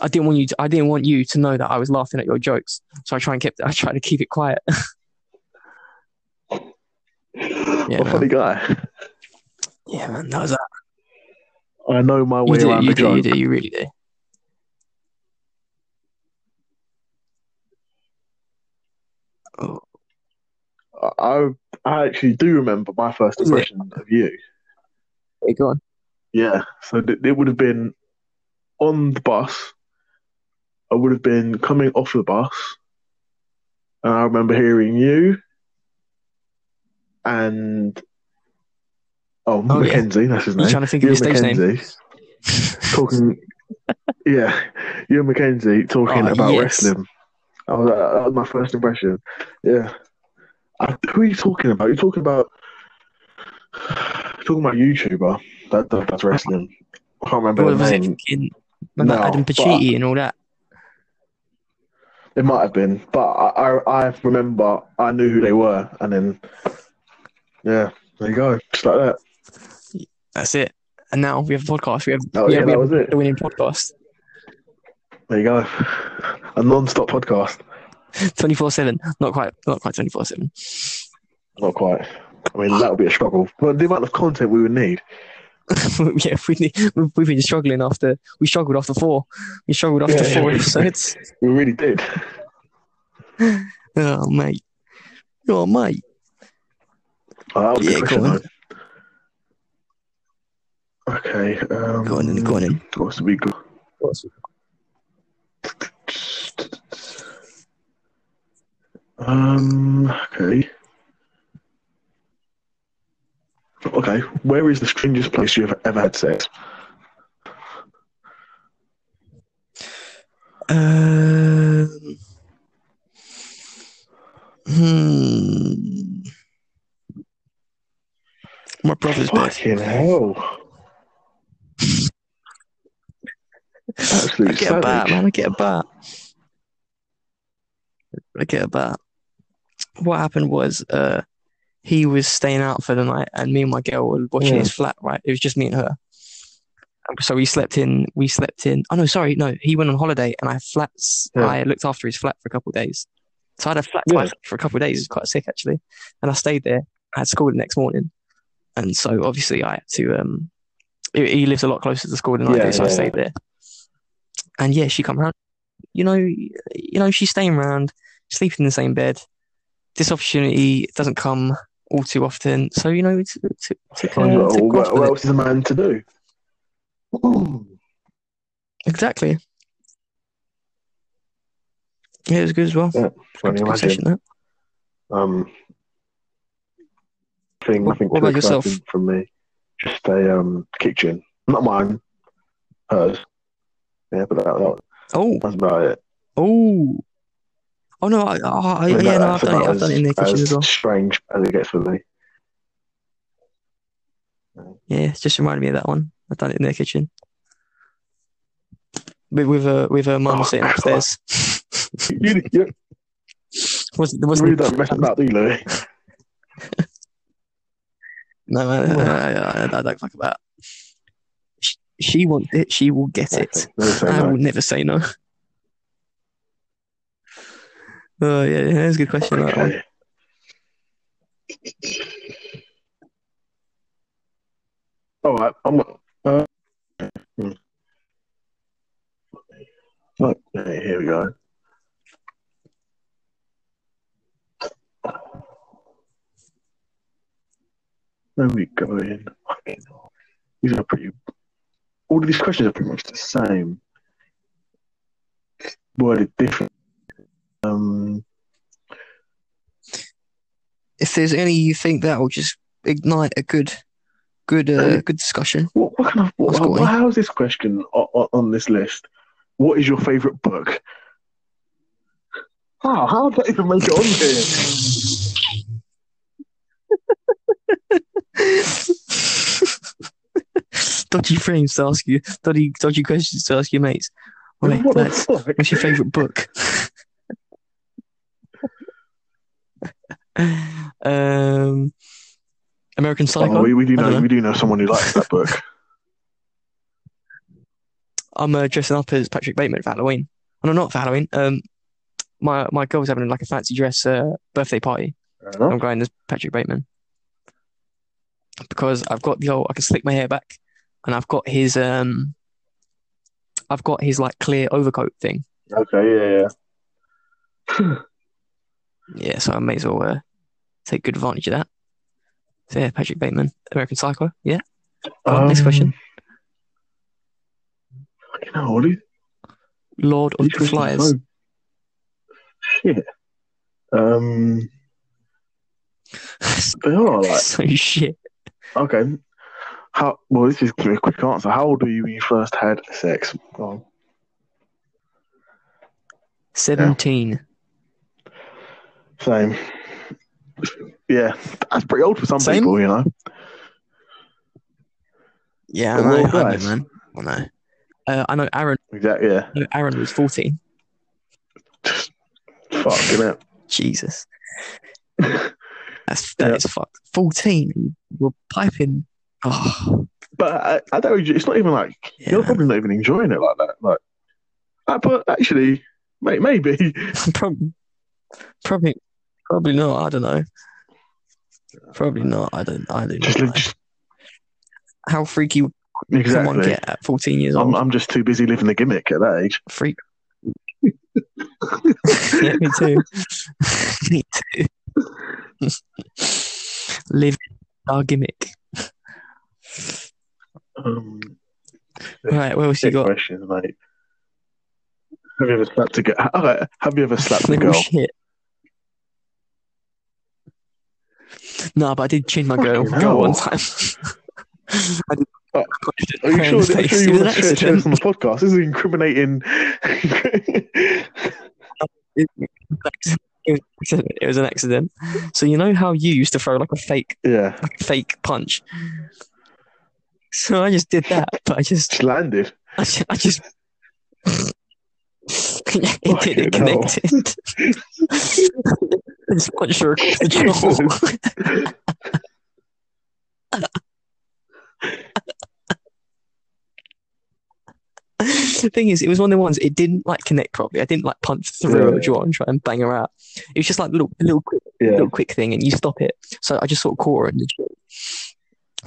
I didn't want you to, I didn't want you to know that I was laughing at your jokes so I try and keep I try to keep it quiet. What a funny guy. yeah man that was that. I know my you way do around you the do you do you really do. Oh, I I actually do remember my first impression of you. hey, go on Yeah, so th- it would have been on the bus. I would have been coming off the bus, and I remember hearing you and oh, Oh, yeah. Mackenzie, that's his you name. trying to think of You your stage name Mackenzie talking. yeah, you and Mackenzie talking Oh, about yes. wrestling. I was, that was my first impression. Yeah. I, who are you talking about? You're talking about talking about YouTuber that, that that's wrestling. I can't remember What the was it name. fucking remember No, Adam Pacitti and all that It might have been, but I, I I remember I knew who they were, and then yeah, there you go, just like that. that's it and now we have a podcast we have Oh, yeah, yeah, we that have was it. the winning podcast There you go, a non-stop podcast. 24/7 not quite not quite 24/7 Not quite. I mean, that would be a struggle, but the amount of content we would need. yeah, we need, we've we've been struggling after we struggled after four. We struggled after Yeah, four yeah. episodes. We really did. Oh mate, oh mate. Oh, that was Yeah, go on. though. Okay. Um, Go on in, go on in. What's the big? Um. Okay. Okay. Where is the strangest place you've ever had sex? Um, hmm. My brother's bed. Fucking hell! I get a bat, man. I get a bat. I get a bat. What happened was, uh, he was staying out for the night, and me and my girl were watching Yeah. his flat. Right, it was just me and her. So we slept in. We slept in. Oh no, sorry, no. He went on holiday, and I flats. Yeah. I looked after his flat for a couple of days. So I had a flat Yeah. for a couple of days. It was quite sick actually, and I stayed there. I had school the next morning, and so obviously I had to. Um, he, lives a lot closer to school than I do, so I stayed there. And yeah, she come around. You know, you know, she's staying around, sleeping in the same bed. This opportunity doesn't come all too often, so you know, it's it's it's Well, uh, to what, what else is a man to do? exactly. Yeah, it was good as well. Yeah, Good can you imagine? that. Um, thing, nothing what about yourself? from me. Just a um kitchen, not mine, hers. Yeah, but that, that, Oh, that's about it. oh, oh no! I, I, I, I yeah, no, I've done it. I've done it in the kitchen as as well. Strange as it gets for me. Yeah, it just reminded me of that one. I've done it in the kitchen. With with a with a mum Oh, sitting upstairs. You, you, wasn't there you wasn't really don't mess about, do you, Louis? no man, I, I, I don't fuck about. She, she wants it. She will get it. I will never say no. Oh yeah, that's a good question. Okay. All right, I'm. Uh, hmm. Okay, here we go. There we go. In. These are pretty. All of these questions are pretty much the same, worded different. Um, If there's any you think that will just ignite a good, good, uh, good discussion. What, what kind of what, how is this question on, on this list? What is your favourite book? How? How did that even make it on here? dodgy frames to ask you, dodgy, dodgy questions to ask your mates. Wait, what what's your favourite book? um, American Psycho. Oh, we, we do know, know. we do know someone who likes that book. I'm uh, dressing up as Patrick Bateman for Halloween. Oh, no, not for Halloween. Um, my my girl's having like a fancy dress uh, birthday party. I'm going as Patrick Bateman because I've got the old. I can slick my hair back, and I've got his um, I've got his like clear overcoat thing. Okay, yeah, yeah. Yeah, so I may as well uh, take good advantage of that. So yeah, Patrick Bateman, American Psycho. Yeah. On, next Um, question. Fucking hell, is Lord of the Flies. Shit. Um, they are like so shit. okay. How well? This is a quick answer. How old were you when you first had sex? Go on. Seventeen. Same. Yeah, that's pretty old for some Same? people, you know. Yeah, I know, I know, man. I know. Uh, I know Aaron. Exactly. Yeah. I know Aaron was fourteen. Fucking it. Jesus. That's that is Yeah. fucked. Fourteen. We're piping. Oh, But I, I don't. It's not even like yeah. you're probably not even enjoying it like that. Like, uh, but actually, may, maybe. probably, probably, probably not. I don't know. Probably not. I don't. I don't Just, know. just How freaky would someone get at fourteen years old? I'm, I'm just too busy living the gimmick at that age. Freak. yeah, me too. me too. Live our gimmick. Um, Right, what else you got? questions, mate. Have you ever slapped a girl? Okay, have you ever slapped a girl? shit. No, but I did chin my girl, girl one time. I did. Uh, Punched Are you sure, you sure you want to share, share this on the podcast? This is incriminating. It was an accident. It was an accident. So you know how you used to throw like a fake, yeah, like a fake punch. So I just did that, but I just, just landed. I just, I just it did. It connected. I just punched her across the the thing is, it was one of the ones. It didn't like connect properly. I didn't like punch through Yeah. jaw and try and bang her out. It was just like a little, little, quick, Yeah, little quick thing, and you stop it. So I just sort of caught her in the jaw.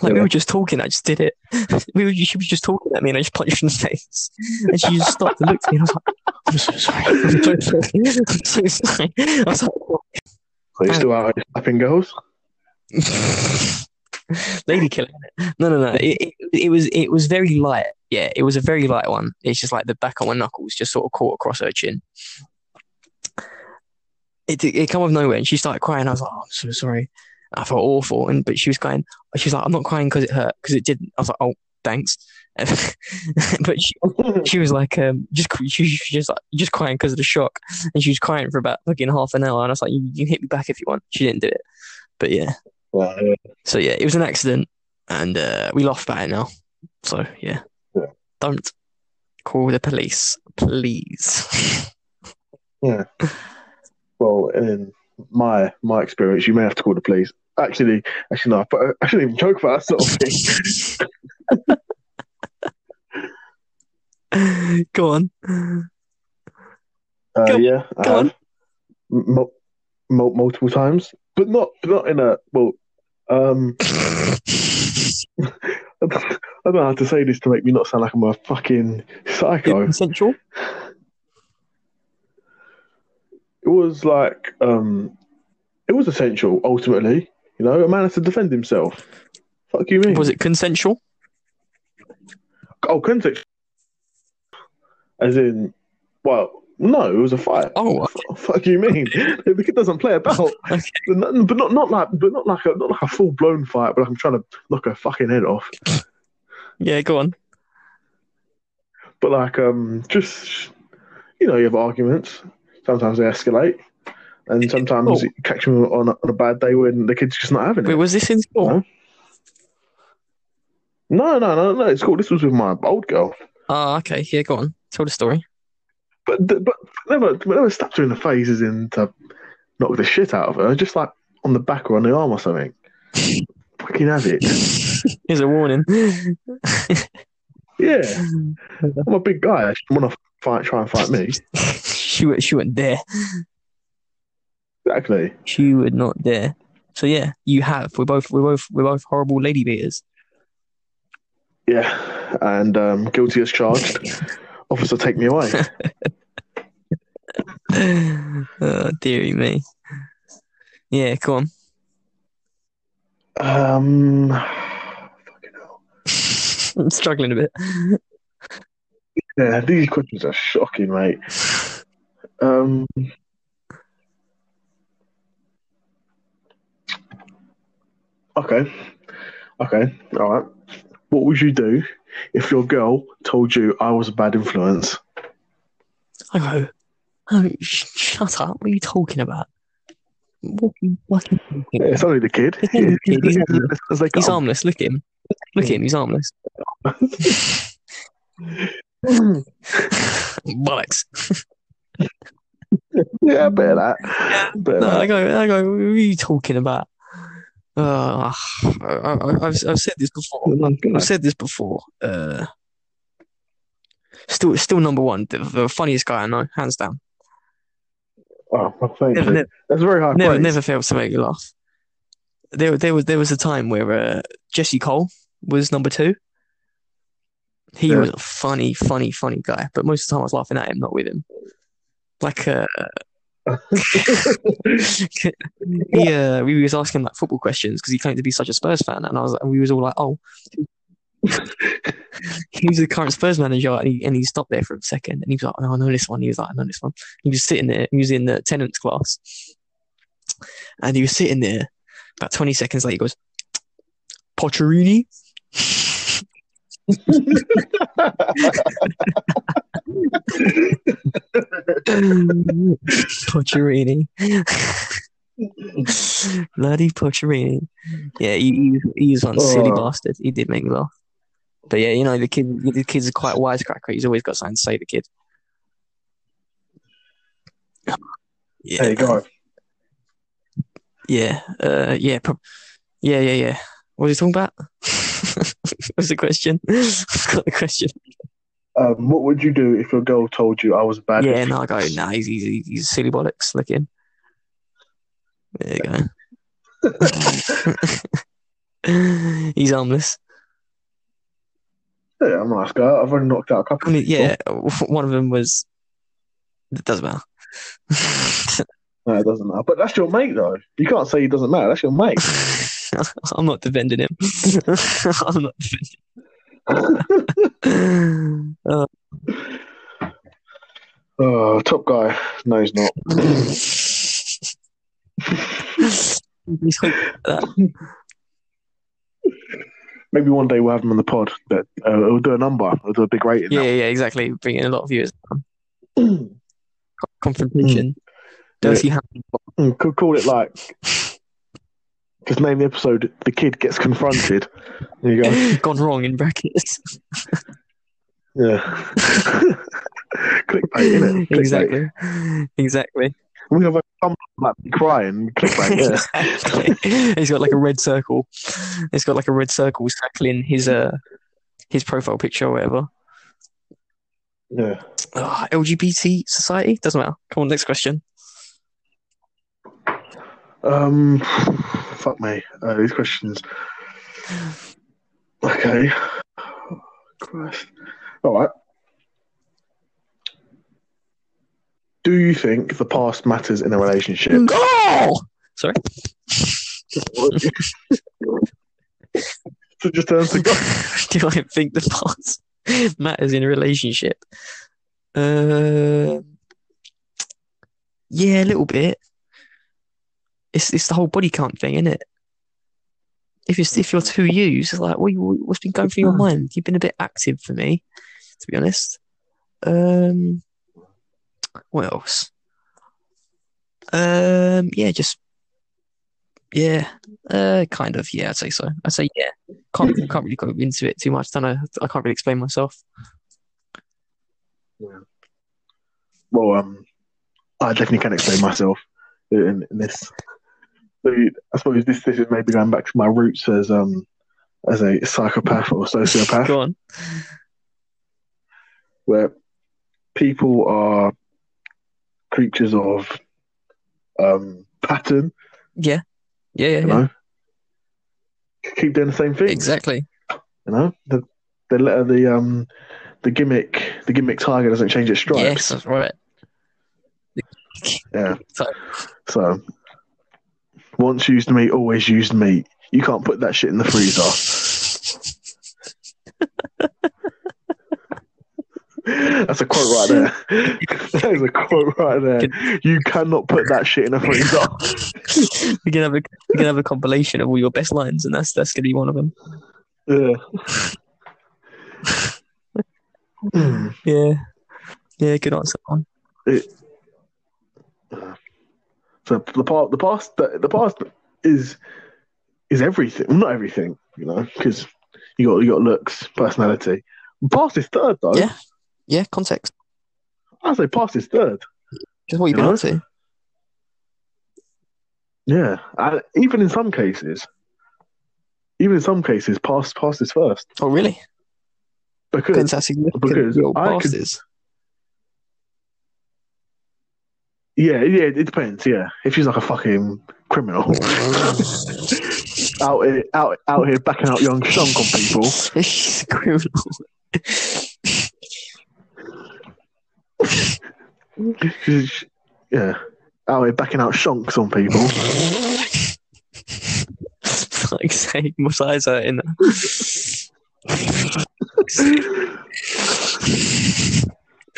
Like we were just talking, I just did it. We were, she was just talking at me, and I just punched her in the face. And she just stopped and looked at me, and I was like, "I'm so sorry. I'm so sorry. I'm so sorry." I was like, so you still out here slapping girls? Lady killer. No, no, no. It, it, it was it was very light. Yeah, it was a very light one. It's just like the back of my knuckles just sort of caught across her chin. It it come out of nowhere, and she started crying. I was like, oh, "I'm so sorry." I felt awful, and but she was crying. She was like, "I'm not crying because it hurt, because it didn't." I was like, "Oh, thanks." but she, she was like, um, just she, she just like just crying because of the shock, and she was crying for about fucking half an hour. And I was like, "You, you hit me back if you want." She didn't do it, but yeah. Well. So yeah, it was an accident, and uh, we laugh about it now. So yeah, Yeah. don't call the police, please. Yeah. Well, in my my experience, you may have to call the police. Actually, actually no. But I shouldn't even joke about that sort of thing. Go on. Uh, Go- yeah, go have. M- mul- multiple times, but not not in a well. Um, I don't know how to say this to make me not sound like I'm a fucking psycho. Consensual. It was like um, it was essential ultimately. You know, a man has to defend himself. Fuck you, mean? Was it consensual? Oh, context. As in, well, no, it was a fight. Oh, F- fuck you, mean? the kid doesn't play about, Okay. but not, but not not like, but not like a not like a full blown fight. But like I'm trying to knock her fucking head off. Yeah, go on. But like, um, just you know, you have arguments. Sometimes they escalate, and sometimes Oh. you catch them on a, on a bad day when the kid's just not having it. Wait, was this in school? Huh? No, no, no, no. It's cool. This was with my old girl, Oh, okay. Yeah, go on. Tell the story. but but never never stabbed her in the face as in to knock the shit out of her. Just like on the back or on the arm or something. Fucking have it. Here's a warning. Yeah, I'm a big guy. She want to fight, try and fight me. She would, she wouldn't dare. Exactly. She would not dare. So yeah, you have. We're both we're both we're both horrible lady beaters. Yeah, and um, guilty as charged. Officer, take me away. oh, dearie me. Yeah, come on. Um, fucking hell. I'm struggling a bit. Yeah, these questions are shocking, mate. Um, okay, okay, all right. What would you do if your girl told you I was a bad influence? I go, oh, sh- shut up. What are you talking about? What are you talking about? it's only the kid. It's only the kid, he's harmless. As they He's harmless. Look at him. Look at him. He's harmless. Bollocks. Yeah, better that. Better No, I that. go, I go, what are you talking about? Uh, I, I, I've, I've said this before. I've said this before. Uh, still, still number one. The, the funniest guy I know, hands down. Oh, thank Never, you. never, That's very high never, praise. never failed to make you laugh. There, there was, there was a time where uh, Jesse Cole was number two. He Yeah. was a funny, funny, funny guy, but most of the time I was laughing at him, not with him. Like, uh, he, uh, we was asking like football questions because he claimed to be such a Spurs fan, and I was, and we was all like, oh, he was the current Spurs manager, and he, and he stopped there for a second, and he was like, oh, I know this one. He was like, I know this one. He was sitting there. He was in the tenants class, and he was sitting there. About twenty seconds later, he goes, Pocherini. Pocherini. Bloody Pocherini. Yeah, he, he, he's one silly Oh. bastard. He did make me laugh. But yeah, you know, the kid the kid's quite a wisecracker. He's always got something to say, the kid. Yeah. There you go. Yeah. Uh, yeah. Prob- yeah, yeah, yeah. What are you talking about? What's the question? I've got the question. Um, what would you do if your girl told you I was bad Yeah, no, I go, nah, he's, he's, he's silly bollocks. Look in. There you go. he's harmless. Yeah, I'm a nice guy. I've already knocked out a couple. I mean, yeah, one of them was. It doesn't matter. No, it doesn't matter. But that's your mate, though. You can't say he doesn't matter. That's your mate. I'm not defending him. I'm not defending. Uh, oh, top guy. No, he's not. He's like that. Maybe one day we'll have him on the pod, but uh, we'll do a number. We'll do a big rating. yeah, yeah, exactly. Bring in a lot of viewers. Confrontation. Dirty hand. Mm, Could call it like. Just name the episode "The Kid Gets Confronted." There you go. Gone wrong in brackets. Yeah. Clickbait, innit? Clickbait. exactly. Exactly. We have a thumb like crying. Clickbait, yeah. exactly. He's got like a red circle. He's got like a red circle circling his uh his profile picture or whatever. yeah. Ah, LGBT society doesn't matter. Come on, next question. Um, fuck me. Uh, these questions. Okay. Christ. All right. Do you think the past matters in a relationship? Oh, sorry. so just turn to go. Do I think the past matters in a relationship? Uh, yeah, a little bit. It's it's the whole body count thing, isn't it? If it's if you're too used, it's like what you, what's been going through your mind? You've been a bit active for me, to be honest. Um, what else? Um, yeah, just Yeah, uh, kind of. Yeah, I'd say so. I'd say yeah. Can't can't really go into it too much. Don't know. I can't really explain myself. Well, um, I definitely can't explain myself in, in this. So I suppose this this is maybe going back to my roots as um as a psychopath or sociopath, Go on. where people are creatures of um pattern. Yeah, yeah, yeah. You yeah. know, keep doing the same thing. Exactly. You know, the the letter the um the gimmick the gimmick tiger doesn't change its stripes. Yes, that's right. Yeah. So- So once used meat, always used meat. You can't put that shit in the freezer. That's a quote right there. that is a quote right there. You cannot put that shit in a freezer. we can have a we can have a compilation of all your best lines, and that's that's gonna be one of them. Yeah. Yeah, yeah. Good answer. One. So the past, the past, the, the past is is everything. Well, not everything, you know, because you got you got looks, personality. Past is third though. Yeah. Yeah, context. I say past is third. Just what you've You been know? up to. Yeah, and even in some cases, even in some cases, past past is first Oh, really? because how significant because your I could- is. Yeah, yeah, it depends. Yeah, if she's like a fucking criminal out here, out out here backing out young shunk on people, She's a criminal. she's, yeah, out here backing out shunks on people. like saying my size hurting.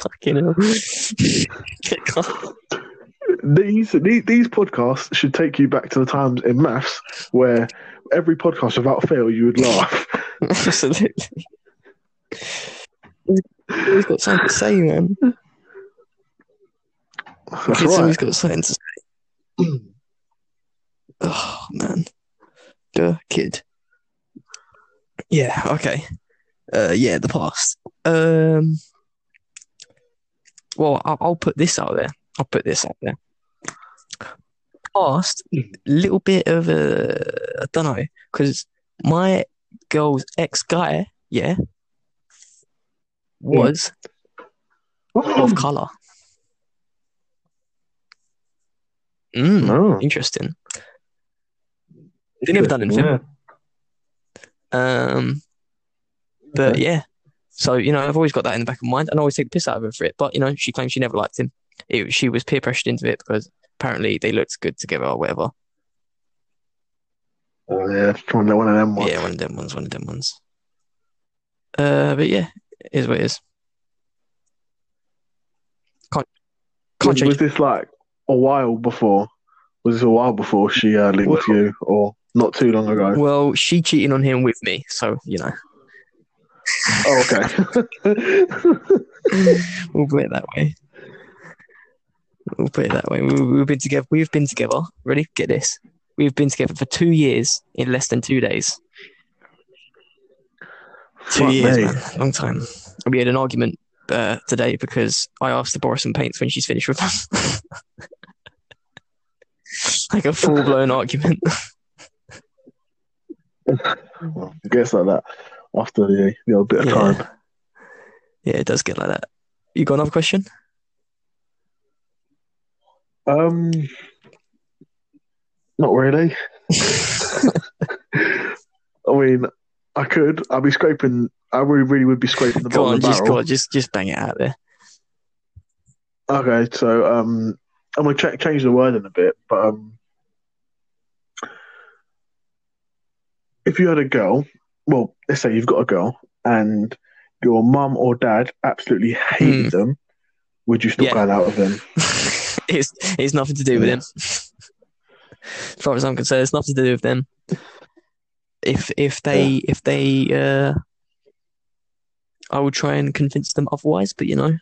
Fucking hell. These, these these podcasts should take you back to the times in maths where every podcast without fail you would laugh. Absolutely. He's got something to say, man. That's Kid, Somebody's right. got something to say. Oh, man. The kid. Yeah, okay. Uh, yeah, the past. Um, well, I'll, I'll put this out there. I'll put this out there. Past, little bit of a, I don't know, because my girl's ex guy, yeah, was of color. Mm, No. interesting. They never done anything. Yeah. Um, but Okay. yeah, so you know, I've always got that in the back of my mind, and I always take the piss out of her for it. But you know, she claims she never liked him. It, she was peer pressured into it because apparently they looked good together or whatever. Oh, yeah, one of them ones. Yeah, one of them ones, one of them ones. Uh, but yeah, it is what it is. Can't can't Was, change. was this like a while before? Was this a while before she uh, linked you, or not too long ago? Well, she cheated on him with me, so you know Oh, okay. we'll put it that way. We'll put it that way. We, we've been together. We've been together. Ready? Get this. We've been together for two years in less than two days. Two Fuck years, me. man. Long time. We had an argument uh, today because I asked to borrow some paints when she's finished with them. like a full blown argument. Well, I guess like that after the, the old bit of time. Yeah. yeah, it does get like that. You got another question? Um, not really. I mean, I could. I'd be scraping. I really, really would be scraping the Go bottom on, of the just barrel. go on, just just bang it out there. Okay, so um, I'm gonna ch- change the word in a bit, but um, if you had a girl, well, let's say you've got a girl, and your mum or dad absolutely hated them, would you still. Yeah. go out with them? it's it's nothing to do with them. as far as I'm concerned, it's nothing to do with them. If if they if they uh, I will try and convince them otherwise. But you know,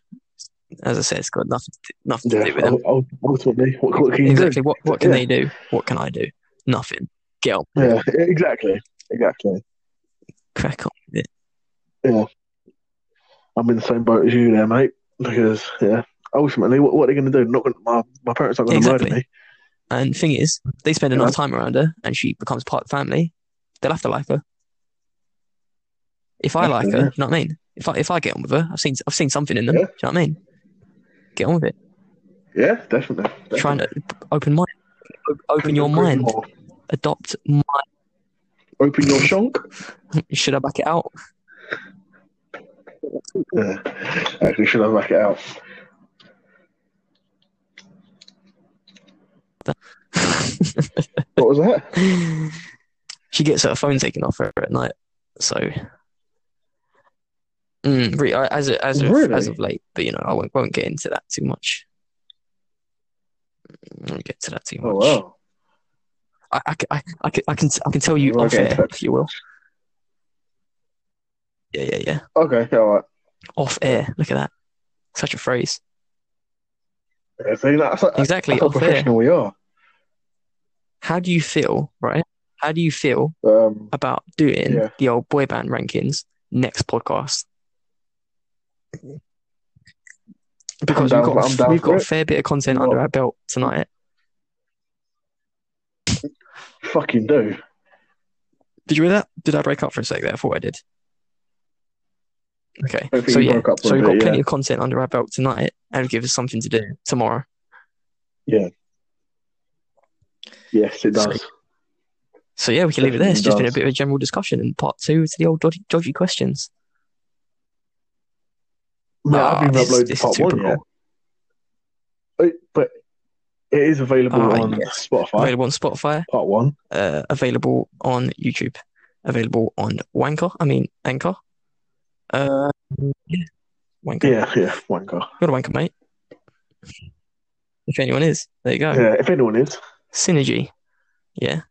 as I said, it's got nothing to, nothing to do with them. ul- ultimately, what, what can you Exactly. do? What what can Yeah. they do? What can I do? nothing. Get on, Yeah, exactly, exactly. crack on with it. Yeah, I'm in the same boat as you there, mate. Because yeah, ultimately, what, what are they going to do? Not gonna, my my parents aren't going to Exactly. murder me. And the thing is, they spend Yeah. enough time around her, and she becomes part of the family. They'll have to like her. If I like her, you know what I mean. If I if I get on with her, I've seen I've seen something in them. Yeah. Do you know what I mean? Get on with it. Yeah, definitely. definitely. Trying to open mind, open your mind, More. adopt. My, Open your shonk. should I back it out? Yeah, actually, should I back it out? What was that? she gets her phone taken off her at night. So, mm, as of, as of Really? as of late, but you know, I won't, won't get into that too much. I won't get to that too much. Oh wow. I, I, I, I, can, I can I can tell you You off air, if you will. Yeah, yeah, yeah. Okay, all right. Off air. Look at that. Such a phrase. That's, Exactly. how professional we are. How do you feel, right? How do you feel Um, about doing Yeah. the old boy band rankings next podcast? Because down we've got a, we've got a fair bit of content under our belt tonight. fucking do. Did you hear that? Did I break up for a sec there? I thought I did. Okay. So you yeah, so we've got plenty yeah. of content under our belt tonight, and give us something to do tomorrow. Yeah. Yes, it does. So yeah, we can leave it there. It's just been a bit of a general discussion in part two to the old dodgy, dodgy questions. Mate, Ah, I haven't even uploaded part one yet. But, but it is available Ah, on yes. Spotify. Available on Spotify, Part one. uh, available on YouTube, available on Wanker. I mean Anchor. Uh, yeah, Wanker. Yeah, yeah, wanker. You're a wanker, mate. If anyone is, there you go. Yeah, if anyone is. Synergy. Yeah.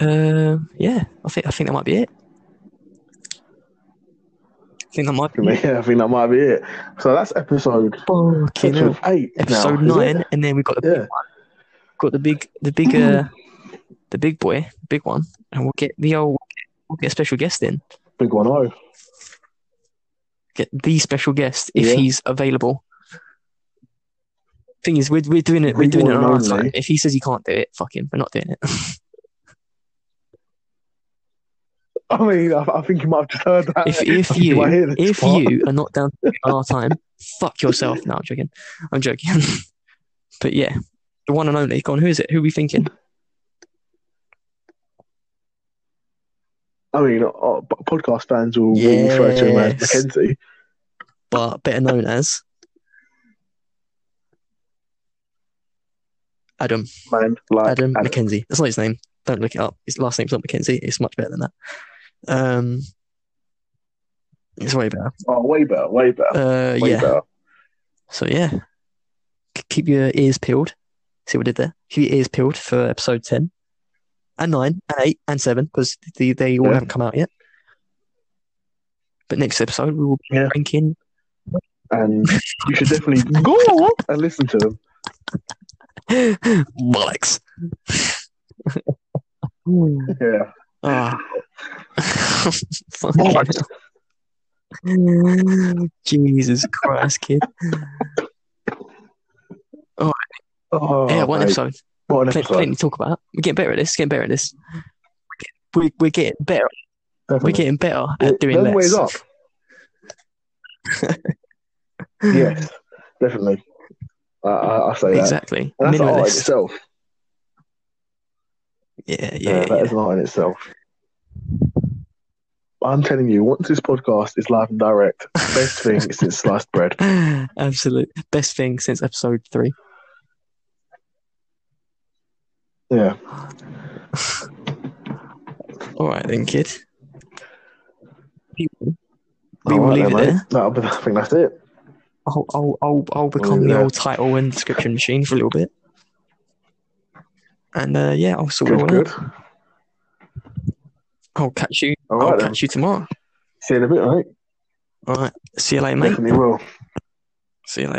Uh, yeah. I think I think that might be it. I think that might be it. Yeah, I think that might be it. So that's episode, hell. episode eight Episode now, nine, and then we got the Yeah. got the big the big uh the big boy, big one, and we'll get the old we'll get a special guest in. Big one oh. Get the special guest if Yeah. he's available. Thing is, we're we're doing it. We're Big doing it on our time. If he says he can't do it, fuck him. We're not doing it. I mean, I, I think you might have just heard that. if if you might hear this if part. you are not down to do it on our time, fuck yourself. No, I'm joking. I'm joking. but yeah, the one and only. Go on. Who is it? Who are we thinking? I mean, uh, podcast fans will, will refer to him as Yes. Mackenzie. But better known as Adam. Man, like Adam Adam. Mackenzie. That's not his name. Don't look it up. His last name's not Mackenzie. It's much better than that. Um, it's way better. Oh, way better, way better, Uh, way yeah. better. So yeah, keep your ears peeled. See what I did there? Keep your ears peeled for episode ten, and nine, and eight, and seven because they they all Yeah. haven't come out yet. But next episode we will be Yeah. ranking. And you should definitely go and listen to them. Bollocks. Yeah. Ah. Fucking. Jesus Christ, kid. Oh, yeah, one mate, episode. What an episode. plenty to talk about. We're getting better at this. Getting better at this. We, we're getting better. We're getting better at doing long less. ways up. yes, definitely. I, I, I say that. Exactly. An art in Minimalist. itself. Yeah, Yeah, yeah, that is yeah. an art in itself. I'm telling you, once this podcast is live and direct, best thing since sliced bread. Absolute best thing since episode three. Yeah. All right then, kid. We All will right leave then, it mate. there. That'll be, I think that's it. I'll, I'll, I'll, I'll become the there. old title and description machine for a little bit. And uh, yeah, I'll sort it all good. out. I'll catch you. All I'll right then. catch you tomorrow. See you in a bit, mate. All right. See you later, mate. Definitely will. See you later.